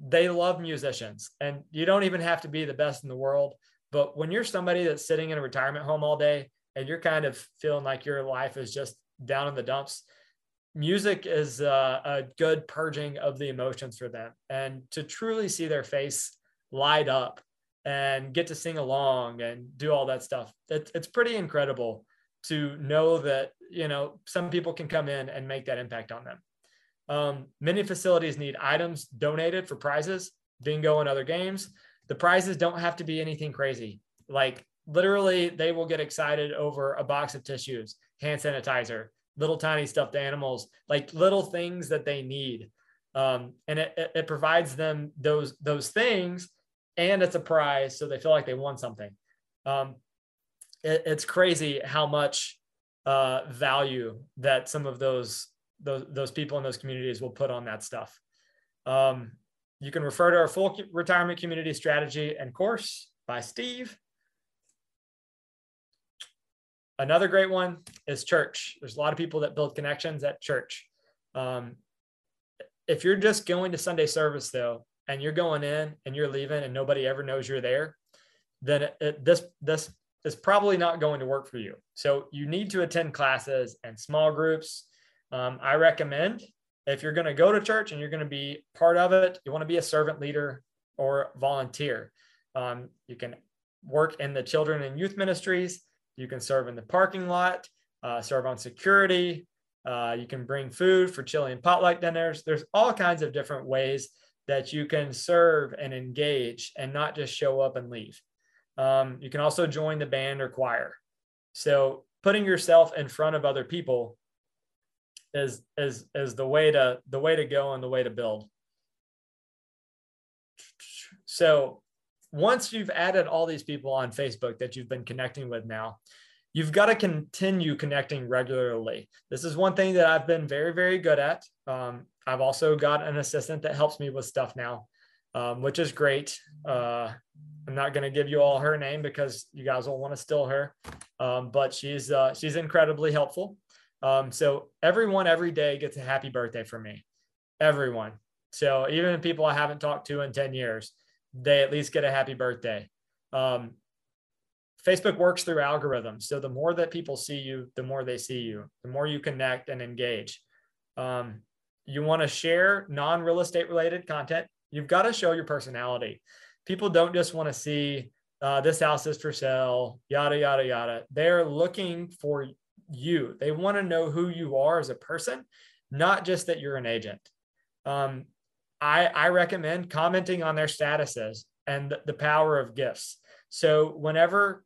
they love musicians, and you don't even have to be the best in the world. But when you're somebody that's sitting in a retirement home all day and you're kind of feeling like your life is just down in the dumps, music is uh, a good purging of the emotions for them. And to truly see their face light up and get to sing along and do all that stuff, it, it's pretty incredible to know that, you know, some people can come in and make that impact on them. Um, many facilities need items donated for prizes, bingo, and other games. The prizes don't have to be anything crazy. Like literally they will get excited over a box of tissues, hand sanitizer, little tiny stuffed animals, like little things that they need. Um, and it, it, it provides them those those things and it's a prize so they feel like they won something um, it, it's crazy how much uh, value that some of those those those people in those communities will put on that stuff um, you can refer to our full retirement community strategy and course by steve another great one is church there's a lot of people that build connections at church um, if you're just going to Sunday service though, and you're going in and you're leaving and nobody ever knows you're there, then it, it, this this is probably not going to work for you. So you need to attend classes and small groups. Um, I recommend if you're going to go to church and you're going to be part of it, you want to be a servant leader or volunteer. Um, you can work in the children and youth ministries. You can serve in the parking lot, uh, serve on security, uh, you can bring food for Chilean potluck dinners. There's all kinds of different ways that you can serve and engage and not just show up and leave. Um, you can also join the band or choir. So putting yourself in front of other people is is is the way to the way to go and the way to build. So once you've added all these people on Facebook that you've been connecting with now, you've got to continue connecting regularly. This is one thing that I've been very, very good at. Um, I've also got an assistant that helps me with stuff now, um, which is great. Uh, I'm not going to give you all her name because you guys will want to steal her, um, but she's uh, she's incredibly helpful. Um, so everyone every day gets a happy birthday from me. Everyone. So even people I haven't talked to in 10 years, they at least get a happy birthday. Um, Facebook works through algorithms. So the more that people see you, the more they see you, the more you connect and engage. Um, you want to share non real estate related content, you've got to show your personality. People don't just want to see uh, this house is for sale, yada, yada, yada. They're looking for you. They want to know who you are as a person, not just that you're an agent. Um, I, I recommend commenting on their statuses and the power of gifts. So whenever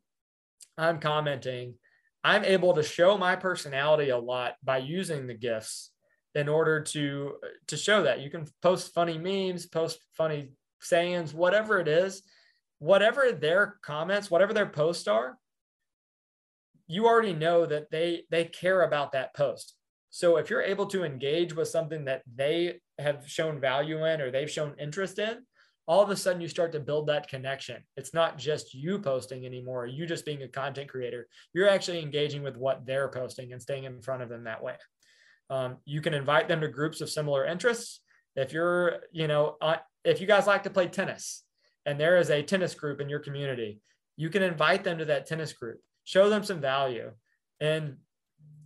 I'm commenting, I'm able to show my personality a lot by using the gifts in order to to show that you can post funny memes, post funny sayings, whatever it is, whatever their comments, whatever their posts are, you already know that they they care about that post. So if you're able to engage with something that they have shown value in or they've shown interest in, all of a sudden you start to build that connection. It's not just you posting anymore, you just being a content creator. You're actually engaging with what they're posting and staying in front of them that way. Um, you can invite them to groups of similar interests. If you're, you know, uh, if you guys like to play tennis and there is a tennis group in your community, you can invite them to that tennis group, show them some value and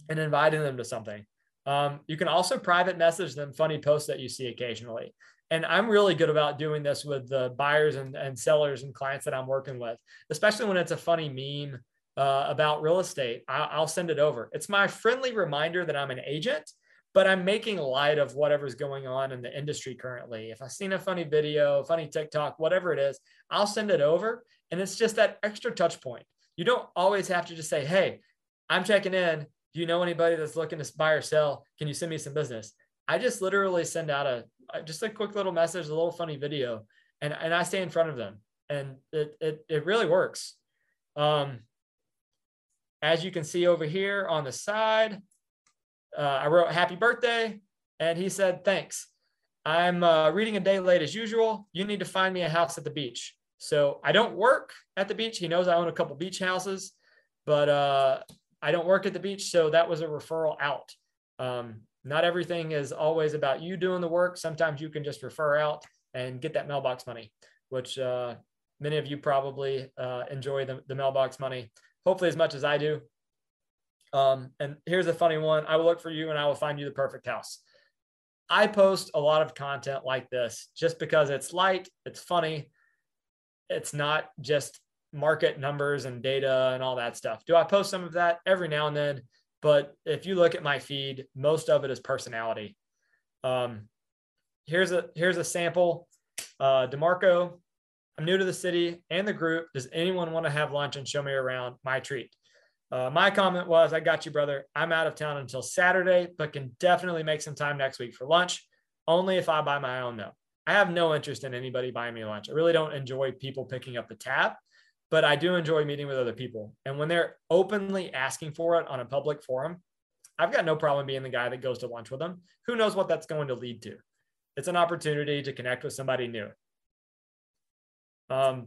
and inviting them to something. Um, you can also private message them funny posts that you see occasionally. And i'm really good about doing this with the buyers and, and sellers and clients that i'm working with especially when it's a funny meme uh, about real estate. I, i'll send it over. It's my friendly reminder that i'm an agent but i'm making light of whatever's going on in the industry currently. If i've seen a funny video funny tiktok whatever it is i'll send it over. And it's just that extra touch point you don't always have to just say hey i'm checking in do you know anybody that's looking to buy or sell can you send me some business i just literally send out a just a quick little message, a little funny video, and and I stay in front of them, and it it it really works. Um, as you can see over here on the side, uh, I wrote "Happy Birthday," and he said, "Thanks." I'm uh, reading a day late as usual. You need to find me a house at the beach. So I don't work at the beach. He knows I own a couple beach houses, but uh, I don't work at the beach. So that was a referral out. Um, not everything is always about you doing the work. Sometimes you can just refer out and get that mailbox money, which uh, many of you probably uh, enjoy the, the mailbox money, hopefully as much as I do. Um, and here's a funny one. I will look for you and I will find you the perfect house. I post a lot of content like this just because it's light, it's funny. It's not just market numbers and data and all that stuff. Do I post some of that every now and then? But if you look at my feed, most of it is personality. Um, here's a here's a sample. Uh, Demarco, I'm new to the city and the group. Does anyone want to have lunch and show me around? My treat. Uh, my comment was, I got you, brother. I'm out of town until Saturday, but can definitely make some time next week for lunch. Only if I buy my own, though. I have no interest in anybody buying me lunch. I really don't enjoy people picking up the tab, but I do enjoy meeting with other people. And when they're openly asking for it on a public forum, I've got no problem being the guy that goes to lunch with them. Who knows what that's going to lead to? It's an opportunity to connect with somebody new. Um,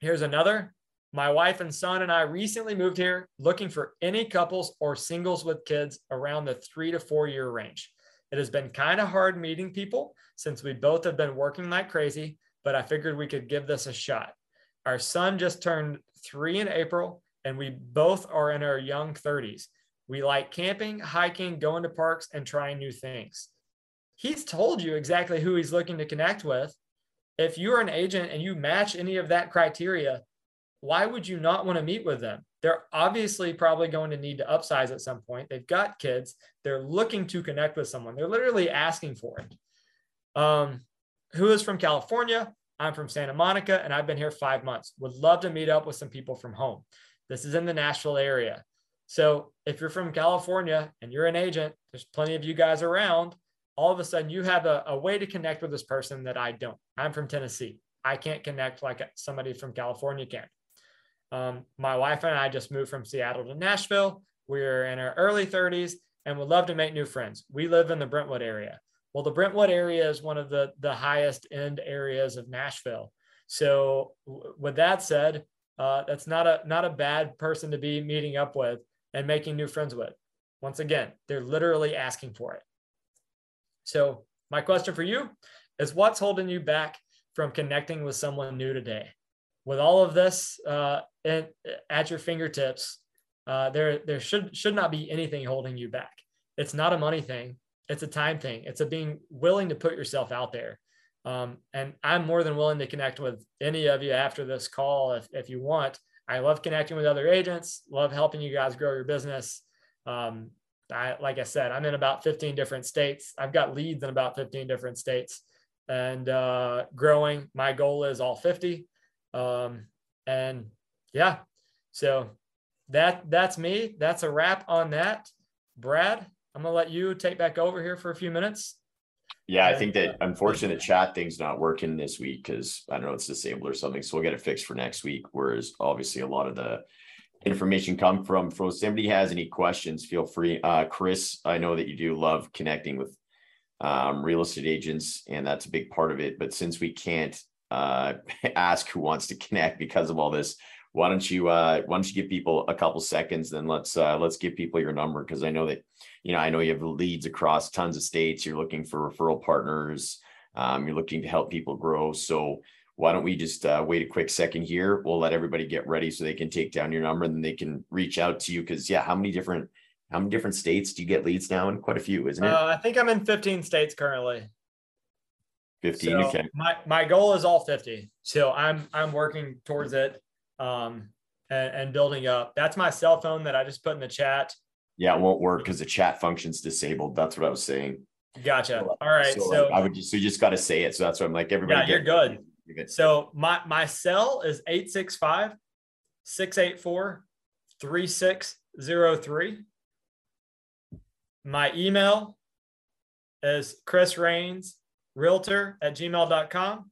here's another. My wife and son and I recently moved here looking for any couples or singles with kids around the three to four year range. It has been kind of hard meeting people since we both have been working like crazy, but I figured we could give this a shot. Our son just turned three in April, and we both are in our young 30s. We like camping, hiking, going to parks, and trying new things. He's told you exactly who he's looking to connect with. If you're an agent and you match any of that criteria, why would you not want to meet with them? They're obviously probably going to need to upsize at some point. They've got kids. They're looking to connect with someone. They're literally asking for it. Um, who is from California? I'm from Santa Monica and I've been here five months. Would love to meet up with some people from home. This is in the Nashville area. So if you're from California and you're an agent, there's plenty of you guys around. All of a sudden, you have a, a way to connect with this person that I don't. I'm from Tennessee. I can't connect like somebody from California can. Um, my wife and I just moved from Seattle to Nashville. We're in our early 30s and would love to make new friends. We live in the Brentwood area. Well, the Brentwood area is one of the, the highest end areas of Nashville. So, w- with that said, uh, that's not a not a bad person to be meeting up with and making new friends with. Once again, they're literally asking for it. So, my question for you is what's holding you back from connecting with someone new today? With all of this uh, at, at your fingertips, uh, there there should should not be anything holding you back. It's not a money thing. It's a time thing. It's a being willing to put yourself out there. Um, and I'm more than willing to connect with any of you after this call if, if you want. I love connecting with other agents, love helping you guys grow your business. Um, I, like I said, I'm in about 15 different states. I've got leads in about 15 different states and uh, growing. My goal is all 50. Um, and yeah, so that that's me. That's a wrap on that. Brad, I'm gonna let you take back over here for a few minutes. Yeah, I think that unfortunately the chat thing's not working this week because I don't know it's disabled or something. So we'll get it fixed for next week. Whereas obviously a lot of the information come from from if somebody has any questions, feel free. Uh Chris, I know that you do love connecting with um, real estate agents, and that's a big part of it. But since we can't uh, ask who wants to connect because of all this, why don't you uh, why don't you give people a couple seconds? Then let's uh, let's give people your number because I know that you know I know you have leads across tons of states. You're looking for referral partners. Um, you're looking to help people grow. So why don't we just uh, wait a quick second here? We'll let everybody get ready so they can take down your number and then they can reach out to you. Because yeah, how many different how many different states do you get leads now in? Quite a few, isn't it? Uh, I think I'm in 15 states currently. 15. So okay. My my goal is all 50. So I'm I'm working towards it um and, and building up. That's my cell phone that I just put in the chat. Yeah, it won't work because the chat function's disabled. That's what I was saying. Gotcha. All right. So, So, I would just so you just got to say it. So that's what I'm like. Everybody, Yeah, you're good. You're good. so my my cell is 865 684 3603. My email is Chris Rains Realtor at gmail.com.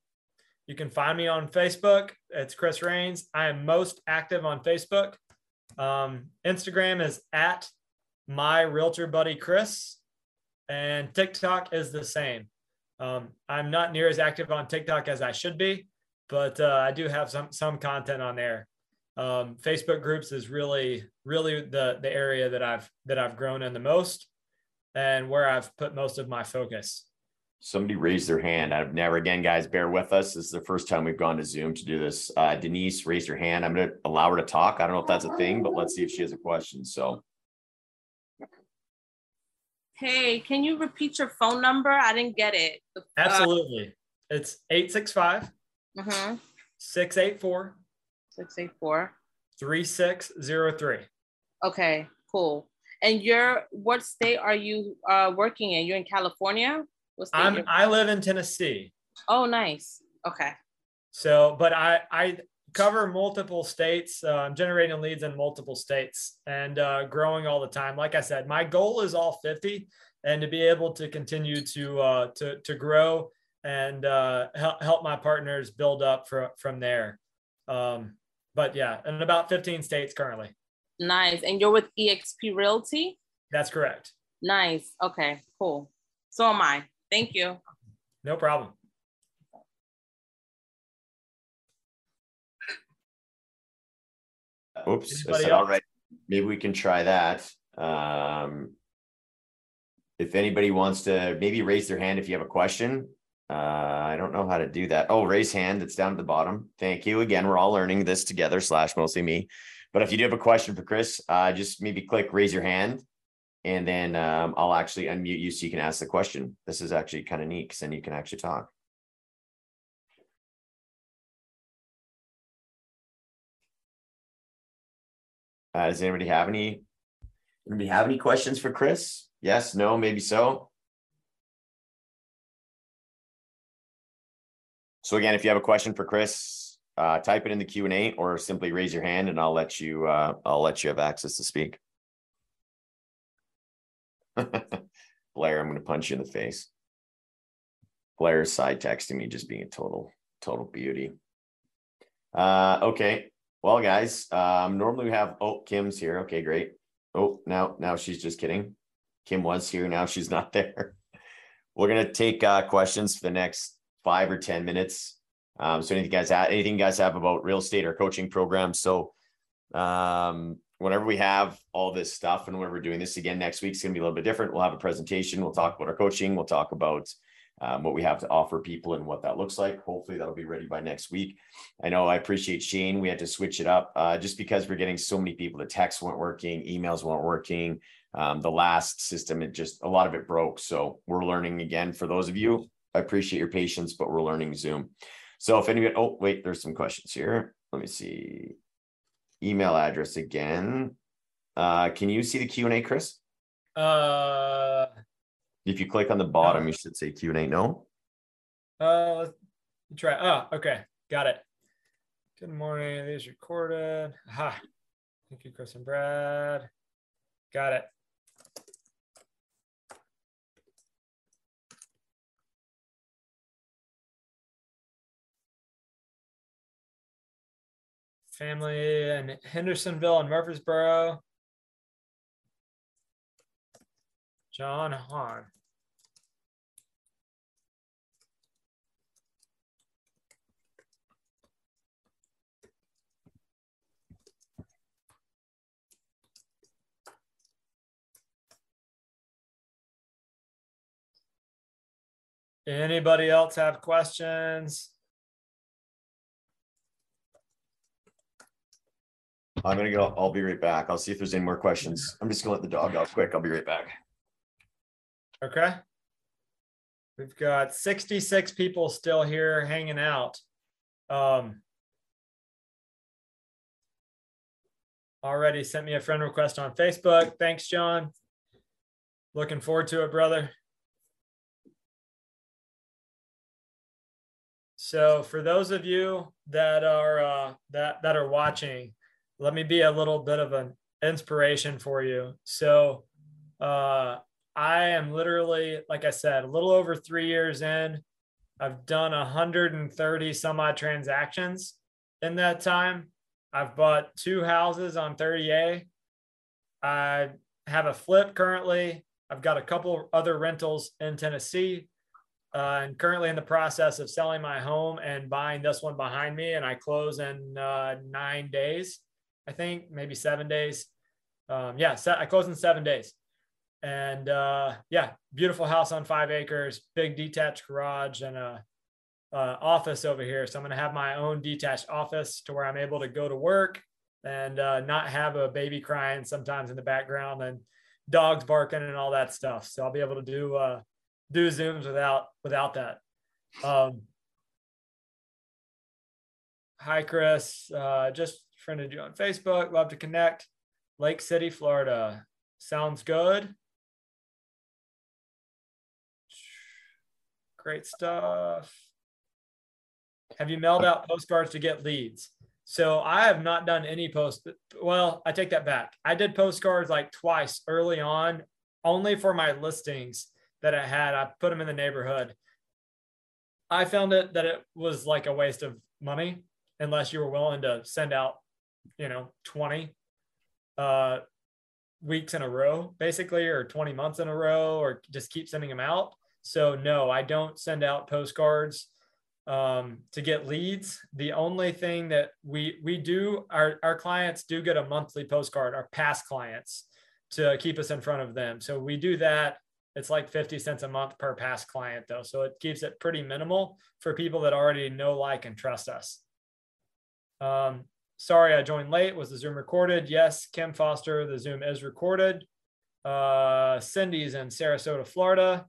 You can find me on Facebook. It's Chris Rains. I am most active on Facebook. Um, Instagram is at my realtor buddy Chris, and TikTok is the same. Um, I'm not near as active on TikTok as I should be, but uh, I do have some some content on there. Um, Facebook groups is really really the the area that I've that I've grown in the most, and where I've put most of my focus. Somebody raised their hand. I've never again, guys. Bear with us. This is the first time we've gone to Zoom to do this. Uh, Denise raised her hand. I'm going to allow her to talk. I don't know if that's a thing, but let's see if she has a question. So Hey, can you repeat your phone number? I didn't get it. Absolutely, it's 865 Mm-hmm. 684 Six eight four. 3603. Okay, cool. And you're what state are you uh working in? You're in California? I'm I live in Tennessee. oh, nice. Okay. So, but I I cover multiple states. Uh, I'm generating leads in multiple states and uh, growing all the time. Like I said, my goal is all 50, and to be able to continue to uh, to to grow and uh, help help my partners build up for, from there. Um, but yeah, in about 15 states currently. Nice. And you're with EXP Realty? That's correct. Nice. Okay, cool. So am I. Thank you. No problem. Oops, I said, all right, maybe we can try that. Um. If anybody wants to maybe raise their hand if you have a question. Uh, I don't know how to do that. Oh, raise hand, it's down at the bottom. Thank you. Again, we're all learning this together slash mostly me. But if you do have a question for Chris, uh, just maybe click raise your hand. And then um, I'll actually unmute you so you can ask the question. This is actually kind of neat because then you can actually talk. Uh, does anybody have any? Anybody have any questions for Chris? Yes, no, maybe so. So again, if you have a question for Chris, uh, type it in the Q and A or simply raise your hand and I'll let you, uh, I'll let you have access to speak. Blair, I'm going to punch you in the face. Blair is side texting me, just being a total, total beauty. Uh, okay. Well, guys, um, normally we have, oh, Kim's here. Okay, great. Oh, now, now she's just kidding. Kim was here. Now she's not there. We're going to take uh, questions for the next five or 10 minutes. Um, so anything guys have, anything you guys have about real estate or coaching programs. So um, whenever we have all this stuff and when we're doing this again next week, it's going to be a little bit different. We'll have a presentation. We'll talk about our coaching. We'll talk about um, what we have to offer people and what that looks like. Hopefully that'll be ready by next week. I know I appreciate Shane. We had to switch it up uh, just because we're getting so many people. The texts weren't working, emails weren't working. Um, the last system, it just a lot of it broke. So we're learning again. For those of you, I appreciate your patience, but we're learning Zoom. So if anybody, oh wait, there's some questions here. Let me see. Email address again. Uh, can you see the Q and A, Chris? Uh, if you click on the bottom, you should say Q and A. No. Uh, let's try. Oh, okay, got it. Good morning. Is recorded. Hi. Thank you, Chris and Brad. Got it. Family in Hendersonville and Murfreesboro. John Hahn. Anybody else have questions? I'm gonna go. I'll be right back. I'll see if there's any more questions. I'm just gonna let the dog out quick. I'll be right back. Okay. We've got 66 people still here hanging out. Um, already sent me a friend request on Facebook. Thanks, John. Looking forward to it, brother. So for those of you that are uh, that that are watching, let me be a little bit of an inspiration for you. So uh, I am literally, like I said, a little over three years in. I've done 130 some odd transactions in that time. I've bought two houses on 30A. I have a flip currently. I've got a couple other rentals in Tennessee uh, and currently in the process of selling my home and buying this one behind me. And I close in uh, nine days, I think, maybe seven days. Um, yeah, I close in seven days. And uh, yeah, beautiful house on five acres, big detached garage, and a, a office over here. So I'm going to have my own detached office to where I'm able to go to work and uh, not have a baby crying sometimes in the background and dogs barking and all that stuff. So I'll be able to do uh, do zooms without without that. Um, hi, Chris. Uh, just friended you on Facebook. Love to connect. Lake City, Florida. Sounds good. Great stuff. Have you mailed out postcards to get leads? So I have not done any post. Well, I take that back. I did postcards like twice early on, only for my listings that I had. I put them in the neighborhood. I found it that it was like a waste of money unless you were willing to send out, you know, 20 uh, weeks in a row, basically, or 20 months in a row, or just keep sending them out. So, no, I don't send out postcards um, to get leads. The only thing that we we do our our clients do get a monthly postcard. Our past clients to keep us in front of them. So we do that. It's like 50 cents a month per past client though. So it keeps it pretty minimal for people that already know, like, and trust us. Um, sorry, I joined late. Was the Zoom recorded? Yes, Kim Foster, the Zoom is recorded. Uh, Cindy's in Sarasota, Florida.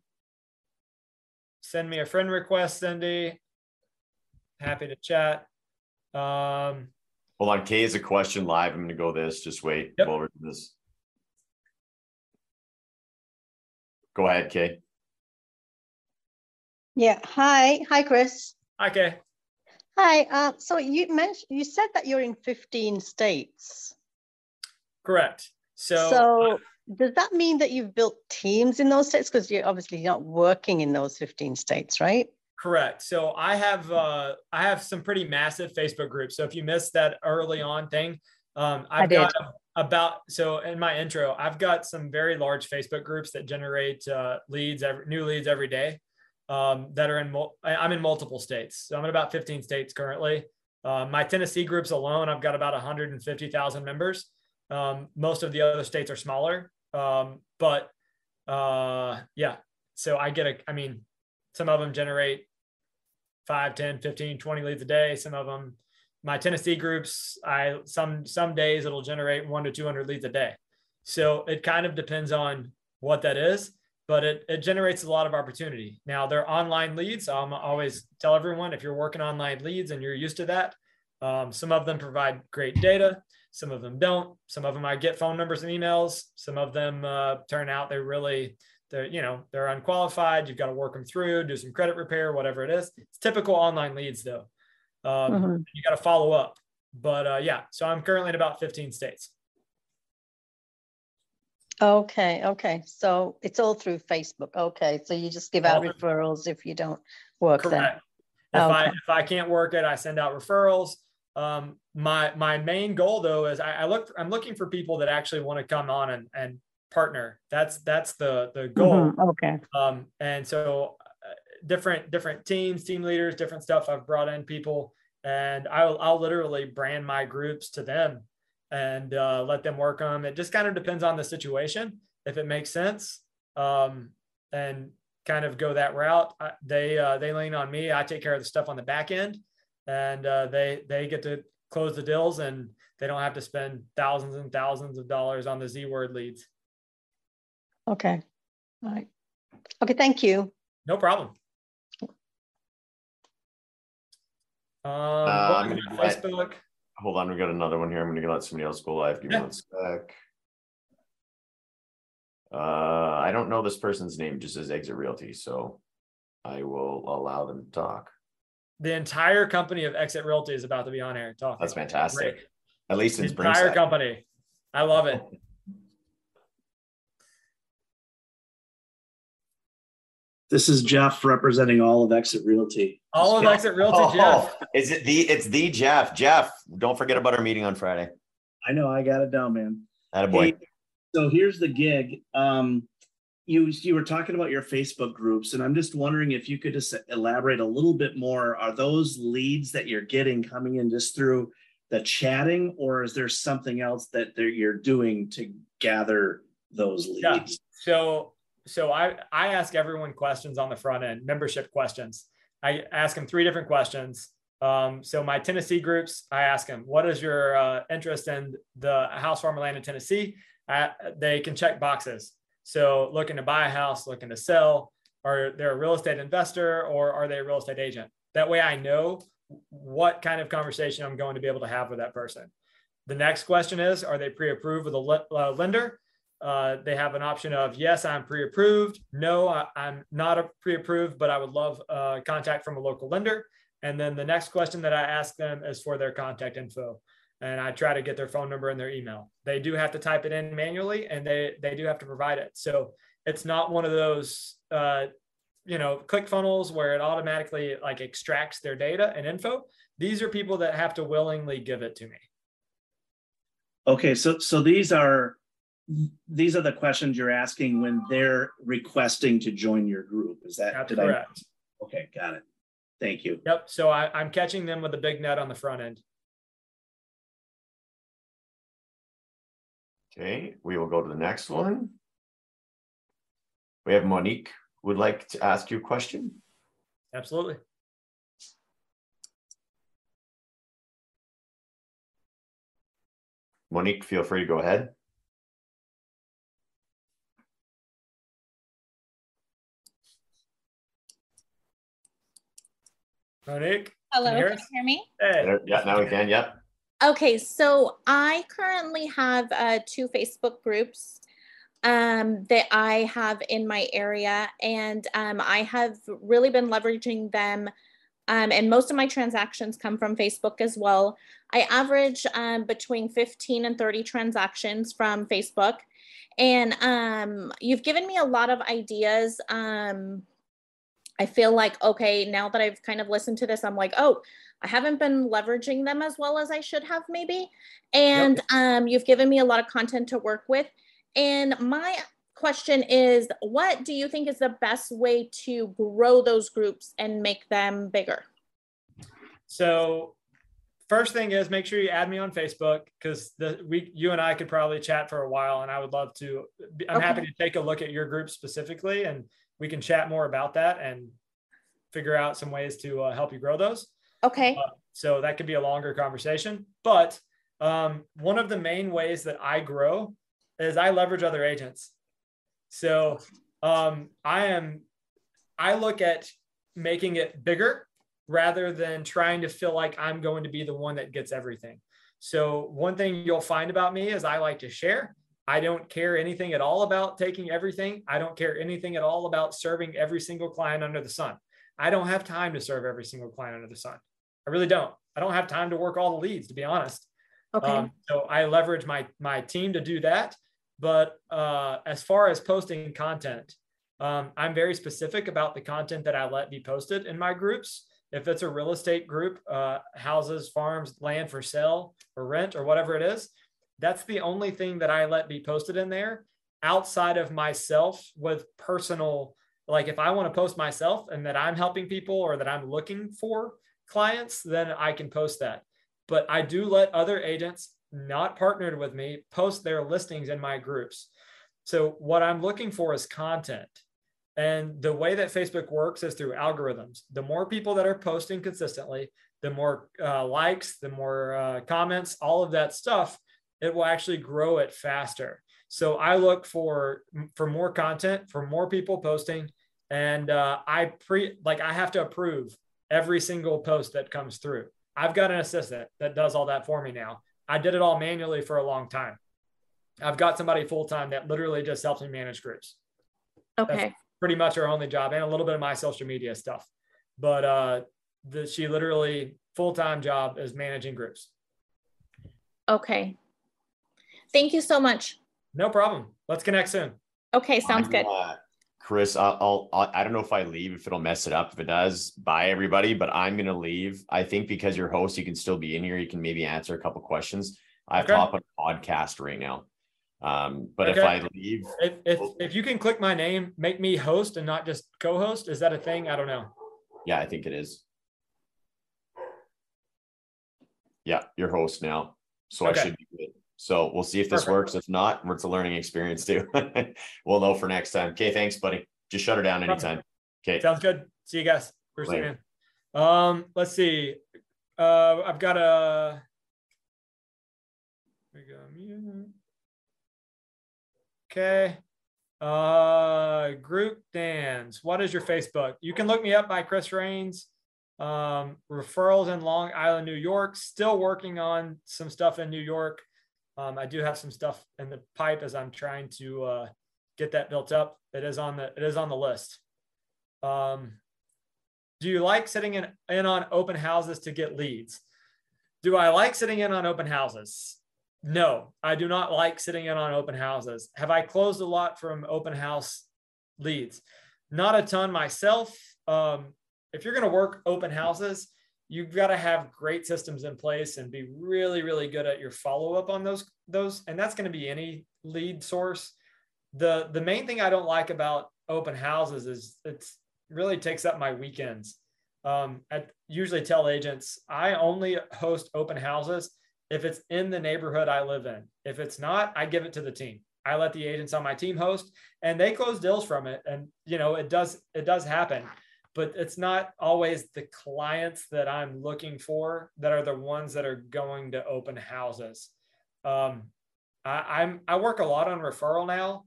Send me a friend request, Cindy. Happy to chat. Um, Hold on, Kay is a question live. I'm going to go this. Just wait. Yep. Go over to this. Go ahead, Kay. Yeah. Hi. Hi, Chris. Hi, okay. Hi. Uh, so you mentioned you said that you're in 15 states. Correct. So, So does that mean that you've built teams in those states? Because you're obviously not working in those 15 states, right? Correct. So I have uh, I have some pretty massive Facebook groups. So if you missed that early on thing, um, I've I did. got about so in my intro, I've got some very large Facebook groups that generate uh, leads every new leads every day um, that are in mul- I'm in multiple states. So I'm in about 15 states currently. Uh, my Tennessee groups alone, I've got about 150,000 members. Um, most of the other states are smaller, um, but uh, yeah. So I get a, I mean, some of them generate 5 10 15 20 leads a day some of them my tennessee groups i some some days it'll generate 1 to 200 leads a day so it kind of depends on what that is but it, it generates a lot of opportunity. Now they're online leads i'm always tell everyone if you're working online leads and you're used to that um, some of them provide great data some of them don't. Some of them i get phone numbers and emails. Some of them uh, turn out they really they're you know they're unqualified. You've got to work them through do some credit repair whatever it is. It's typical online leads though. Um, Mhm. you got to follow up. But uh, yeah so i'm currently in about 15 states Okay. Okay. So it's all through Facebook. Okay. So you just give out All referrals if you don't work there. correct if i Okay. if i can't work it i send out referrals um, my my main goal though is I, I look i'm looking for people that actually want to come on and, and partner that's that's the the goal Mhm, Okay. um, and so uh, different different teams team leaders different stuff i've brought in people and i'll, I'll literally brand my groups to them and uh, let them work on them it just kind of depends on the situation if it makes sense um, and kind of go that route I, they uh, they lean on me i take care of the stuff on the back end and uh, they they get to close the deals and they don't have to spend thousands and thousands of dollars on the z word leads Okay. All right. Okay. Thank you. No problem. Um, I'm going gonna to let- Facebook. Hold on, we got another one here. I'm gonna let somebody else go live. Give me Yeah. one sec. Uh, I don't know this person's name, just says Exit Realty, so I will allow them to talk. The entire company of Exit Realty is about to be on air talking. That's fantastic. Great. At least The it's entire Springside. company. I love it. This is Jeff representing all of Exit Realty. All of Exit Realty, Oh, Jeff. Is it the, it's the Jeff, Jeff, don't forget about our meeting on Friday. I know I got it down, man. Attaboy. Hey, so here's the gig. Um, you you were talking about your Facebook groups, and I'm just wondering if you could just elaborate a little bit more. Are those leads that you're getting coming in just through the chatting, or is there something else that you're doing to gather those leads? Yeah. leads? So, so I, I ask everyone questions on the front end, membership questions. I ask them three different questions. Um, so my Tennessee groups, I ask them, what is your uh, interest in the house farm or land in Tennessee? Uh, they can check boxes. So looking to buy a house, looking to sell, are they a real estate investor or are they a real estate agent? That way I know what kind of conversation I'm going to be able to have with that person. The next question is, are they pre-approved with a uh, lender? Uh, they have an option of yes, I'm pre-approved. No, I, am not a pre-approved, but I would love uh, contact from a local lender. And then the next question that I ask them is for their contact info. And I try to get their phone number and their email. They do have to type it in manually and they, they do have to provide it. So it's not one of those, uh, you know, click funnels where it automatically like extracts their data and info. These are people that have to willingly give it to me. Okay, so so these are these are the questions you're asking when they're requesting to join your group. Is that That's correct. I? Okay, got it. Thank you. Yep. So I, I'm catching them with a big net on the front end. Okay, we will go to the next one. We have Monique would like to ask you a question. Absolutely. Monique, feel free to go ahead. Monique. Hello, Can you hear can you hear me? Hey. There- Yeah, now we can, yep. Okay, so I currently have uh, two Facebook groups um, that I have in my area, and um, I have really been leveraging them. Um, and most of my transactions come from Facebook as well. I average um, between 15 and 30 transactions from Facebook. And um, you've given me a lot of ideas. I feel like, okay, now that I've kind of listened to this, I'm like, oh, I haven't been leveraging them as well as I should have, maybe. And um, you've given me a lot of content to work with. And my question is what do you think is the best way to grow those groups and make them bigger? So first thing is make sure you add me on Facebook because the we you and I could probably chat for a while and I would love to I'm happy to take a look at your group specifically and we can chat more about that and figure out some ways to uh, help you grow those. Okay. Uh, so that could be a longer conversation. But um, one of the main ways that I grow is I leverage other agents. So um, I am, I look at making it bigger rather than trying to feel like I'm going to be the one that gets everything. So one thing you'll find about me is I like to share. I don't care anything at all about taking everything. I don't care anything at all about serving every single client under the sun. I don't have time to serve every single client under the sun. I really don't. I don't have time to work all the leads, to be honest. Okay. Um, so I leverage my my team to do that. But uh, as far as posting content, um, I'm very specific about the content that I let be posted in my groups. If it's a real estate group, uh, houses, farms, land for sale or rent or whatever it is, that's the only thing that I let be posted in there outside of myself with personal. Like if I want to post myself and that I'm helping people or that I'm looking for clients, then I can post that. But I do let other agents not partnered with me post their listings in my groups. So what I'm looking for is content. And the way that Facebook works is through algorithms. The more people that are posting consistently, the more uh, likes, the more uh, comments, all of that stuff, it will actually grow it faster. So I look for for more content, for more people posting, and uh, I pre like I have to approve every single post that comes through. I've got an assistant that does all that for me now. I did it all manually for a long time. I've got somebody full time that literally just helps me manage groups. okay. Pretty much her only job and a little bit of my social media stuff. But uh the, she literally full time job is managing groups. Okay. Thank you so much. No problem. Let's connect soon. Okay, sounds I'm, good. uh, Chris, I'll, I'll, I'll, I don't know if I leave, if it'll mess it up. If it does, bye everybody, but I'm going to leave. I think because you're host, you can still be in here. You can maybe answer a couple questions. I have Okay. to hop on a podcast right now. Um, but if I leave, If, if if you can click my name, make me host and not just co-host, is that a thing? I don't know. yeah, I think it is. Yeah, you're host now. So Okay. I should be good. So we'll see if this Perfect. works. If not, it's a learning experience too. we'll know for next time. Okay, thanks, buddy. Just shut her down anytime. Okay. Sounds good. See you guys. Bruce Later. man. Um, let's see. Uh, I've got a. We go mute. Okay. Uh, group Dan's. What is your Facebook? You can look me up by Chris Rains. Um, referrals in Long Island, New York. Still working on some stuff in New York. Um, I do have some stuff in the pipe as I'm trying to uh, get that built up. It is on the it is on the list. Um, Do you like sitting in, in on open houses to get leads? Do I like sitting in on open houses? No, I do not like sitting in on open houses. Have I closed a lot from open house leads? Not a ton myself. Um, if you're going to work open houses, you've got to have great systems in place and be really, really good at your follow up on those. Those, and that's going to be any lead source. The the main thing I don't like about open houses is it's really takes up my weekends. Um, I usually tell agents I only host open houses if it's in the neighborhood I live in. If it's not, I give it to the team. I let the agents on my team host and they close deals from it. And you know, it does it does happen, but it's not always the clients that I'm looking for that are the ones that are going to open houses. Um, I, I'm I work a lot on referral now,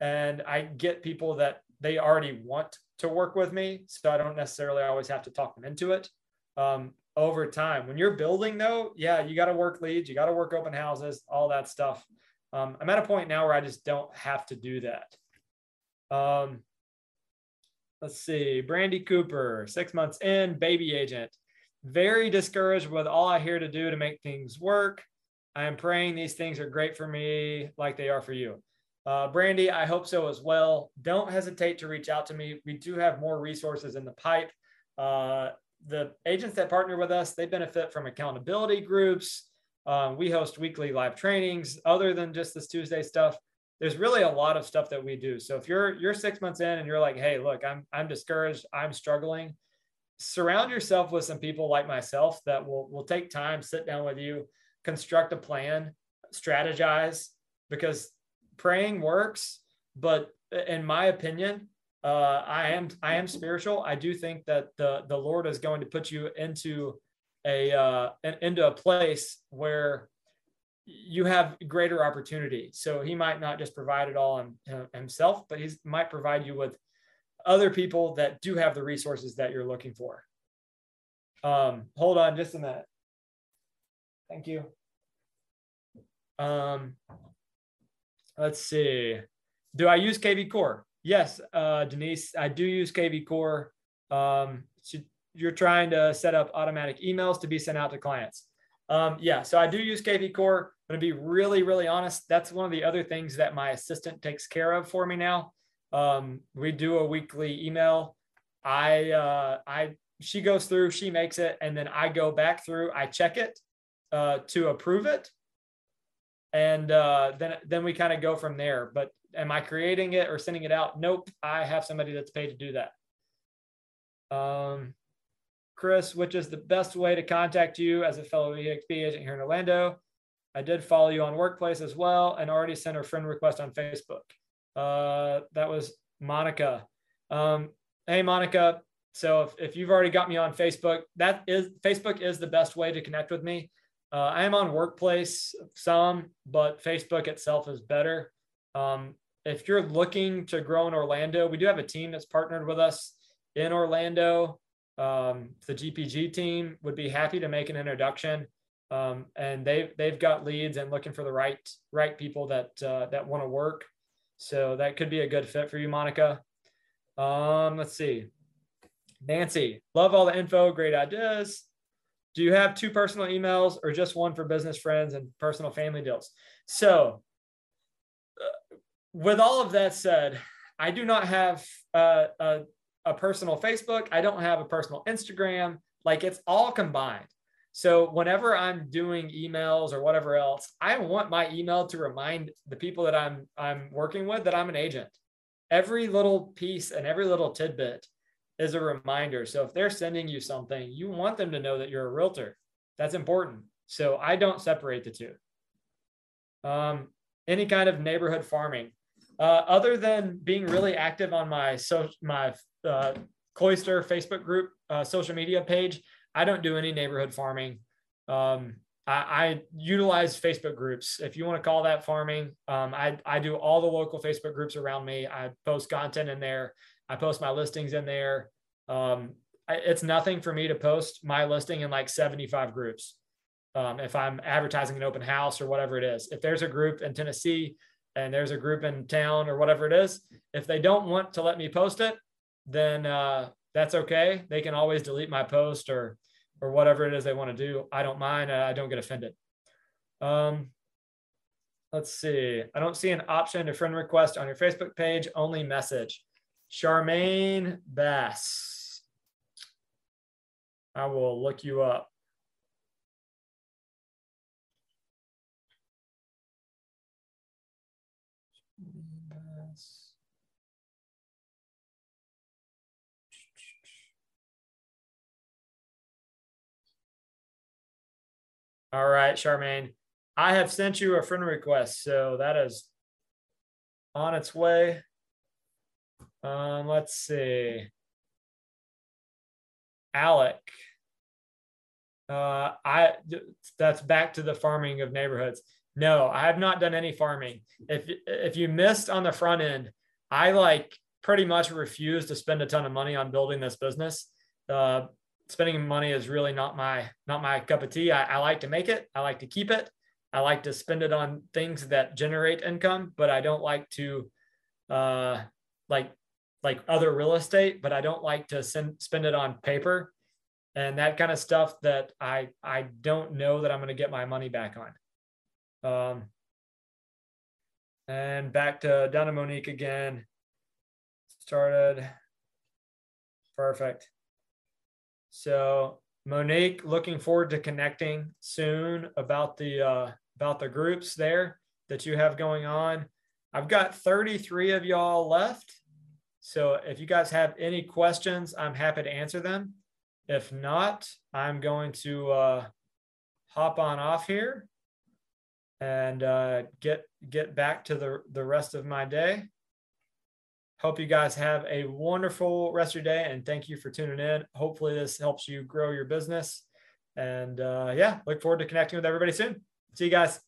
and I get people that they already want to work with me, so I don't necessarily always have to talk them into it. Um, over time, when you're building though, yeah, you got to work leads, you got to work open houses, all that stuff. Um, I'm at a point now where I just don't have to do that. Um, let's see, Brandy Cooper, six months in, baby agent. Very discouraged with all I hear to do to make things work. I am praying these things are great for me, like they are for you. Uh, Brandy, I hope so as well. Don't hesitate to reach out to me. We do have more resources in the pipe. Uh, the agents that partner with us, they benefit from accountability groups. Um, we host weekly live trainings other than just this Tuesday stuff. There's really a lot of stuff that we do. So if you're you're six months in and you're like, hey, look, I'm I'm discouraged, I'm struggling, surround yourself with some people like myself that will will take time, sit down with you, construct a plan, strategize, because praying works. But in my opinion, uh, I am I am spiritual. I do think that the the Lord is going to put you into a uh, into a place where you have greater opportunity. So He might not just provide it all on Himself, but He might provide you with other people that do have the resources that you're looking for. Um, hold on just a minute. Thank you. Um, let's see. Do I use KV Core? Yes, uh, Denise, I do use KV Core. Um, so you're trying to set up automatic emails to be sent out to clients. Um, yeah, so I do use KV Core. Going to be really, really honest. That's one of the other things that my assistant takes care of for me now. Um, we do a weekly email. I, uh, I, she goes through, she makes it, and then I go back through, I check it uh, to approve it, and uh, then then we kind of go from there. But am I creating it or sending it out? Nope. I have somebody that's paid to do that. Um, Chris, which is the best way to contact you as a fellow EXP agent here in Orlando? I did follow you on Workplace as well and already sent a friend request on Facebook. Uh, that was Monica. Um, hey, Monica. So if, if you've already got me on Facebook, that is Facebook is the best way to connect with me. Uh, I am on Workplace some, but Facebook itself is better. Um, if you're looking to grow in Orlando, we do have a team that's partnered with us in Orlando. Um, the GPG team would be happy to make an introduction. Um, and they've they've got leads and looking for the right right people that uh, that want to work. So that could be a good fit for you, Monica. Um, let's see. Nancy, love all the info, great ideas. Do you have two personal emails or just one for business friends and personal family deals? So with all of that said, I do not have a, a, a personal Facebook. I don't have a personal Instagram. Like it's all combined. So whenever I'm doing emails or whatever else, I want my email to remind the people that I'm I'm working with that I'm an agent. Every little piece and every little tidbit is a reminder. So if they're sending you something, you want them to know that you're a realtor. That's important. So I don't separate the two. Um, any kind of neighborhood farming. Uh, other than being really active on my so my uh, Cloister Facebook group uh, social media page, I don't do any neighborhood farming. Um, I, I, utilize Facebook groups. If you want to call that farming, um, I, I do all the local Facebook groups around me. I post content in there. I post my listings in there. Um, I, it's nothing for me to post my listing in like 75 groups. Um, if I'm advertising an open house or whatever it is, if there's a group in Tennessee and there's a group in town or whatever it is, if they don't want to let me post it, then uh, that's okay. They can always delete my post or or whatever it is they want to do. I don't mind. I don't get offended. Um, let's see. I don't see an option to friend request on your Facebook page, only message. Charmaine Bass. I will look you up. All right, Charmaine. I have sent you a friend request, so that is on its way. Um, let's see. Alec. Uh, I that's back to the farming of neighborhoods. No, I have not done any farming. If if you missed on the front end, I like pretty much refuse to spend a ton of money on building this business. Uh, spending money is really not my not my cup of tea. I, I like to make it. I like to keep it. I like to spend it on things that generate income, but I don't like to uh, like like other real estate. But I don't like to send, spend it on paper and that kind of stuff that I I don't know that I'm going to get my money back on. Um, and back to Donna Monique again. Started. Perfect. So Monique, looking forward to connecting soon about the uh, about the groups there that you have going on. I've got 33 of y'all left. So if you guys have any questions, I'm happy to answer them. If not, I'm going to uh, hop on off here and uh, get get back to the the rest of my day. Hope you guys have a wonderful rest of your day and thank you for tuning in. Hopefully, this helps you grow your business. And uh, yeah, look forward to connecting with everybody soon. See you guys.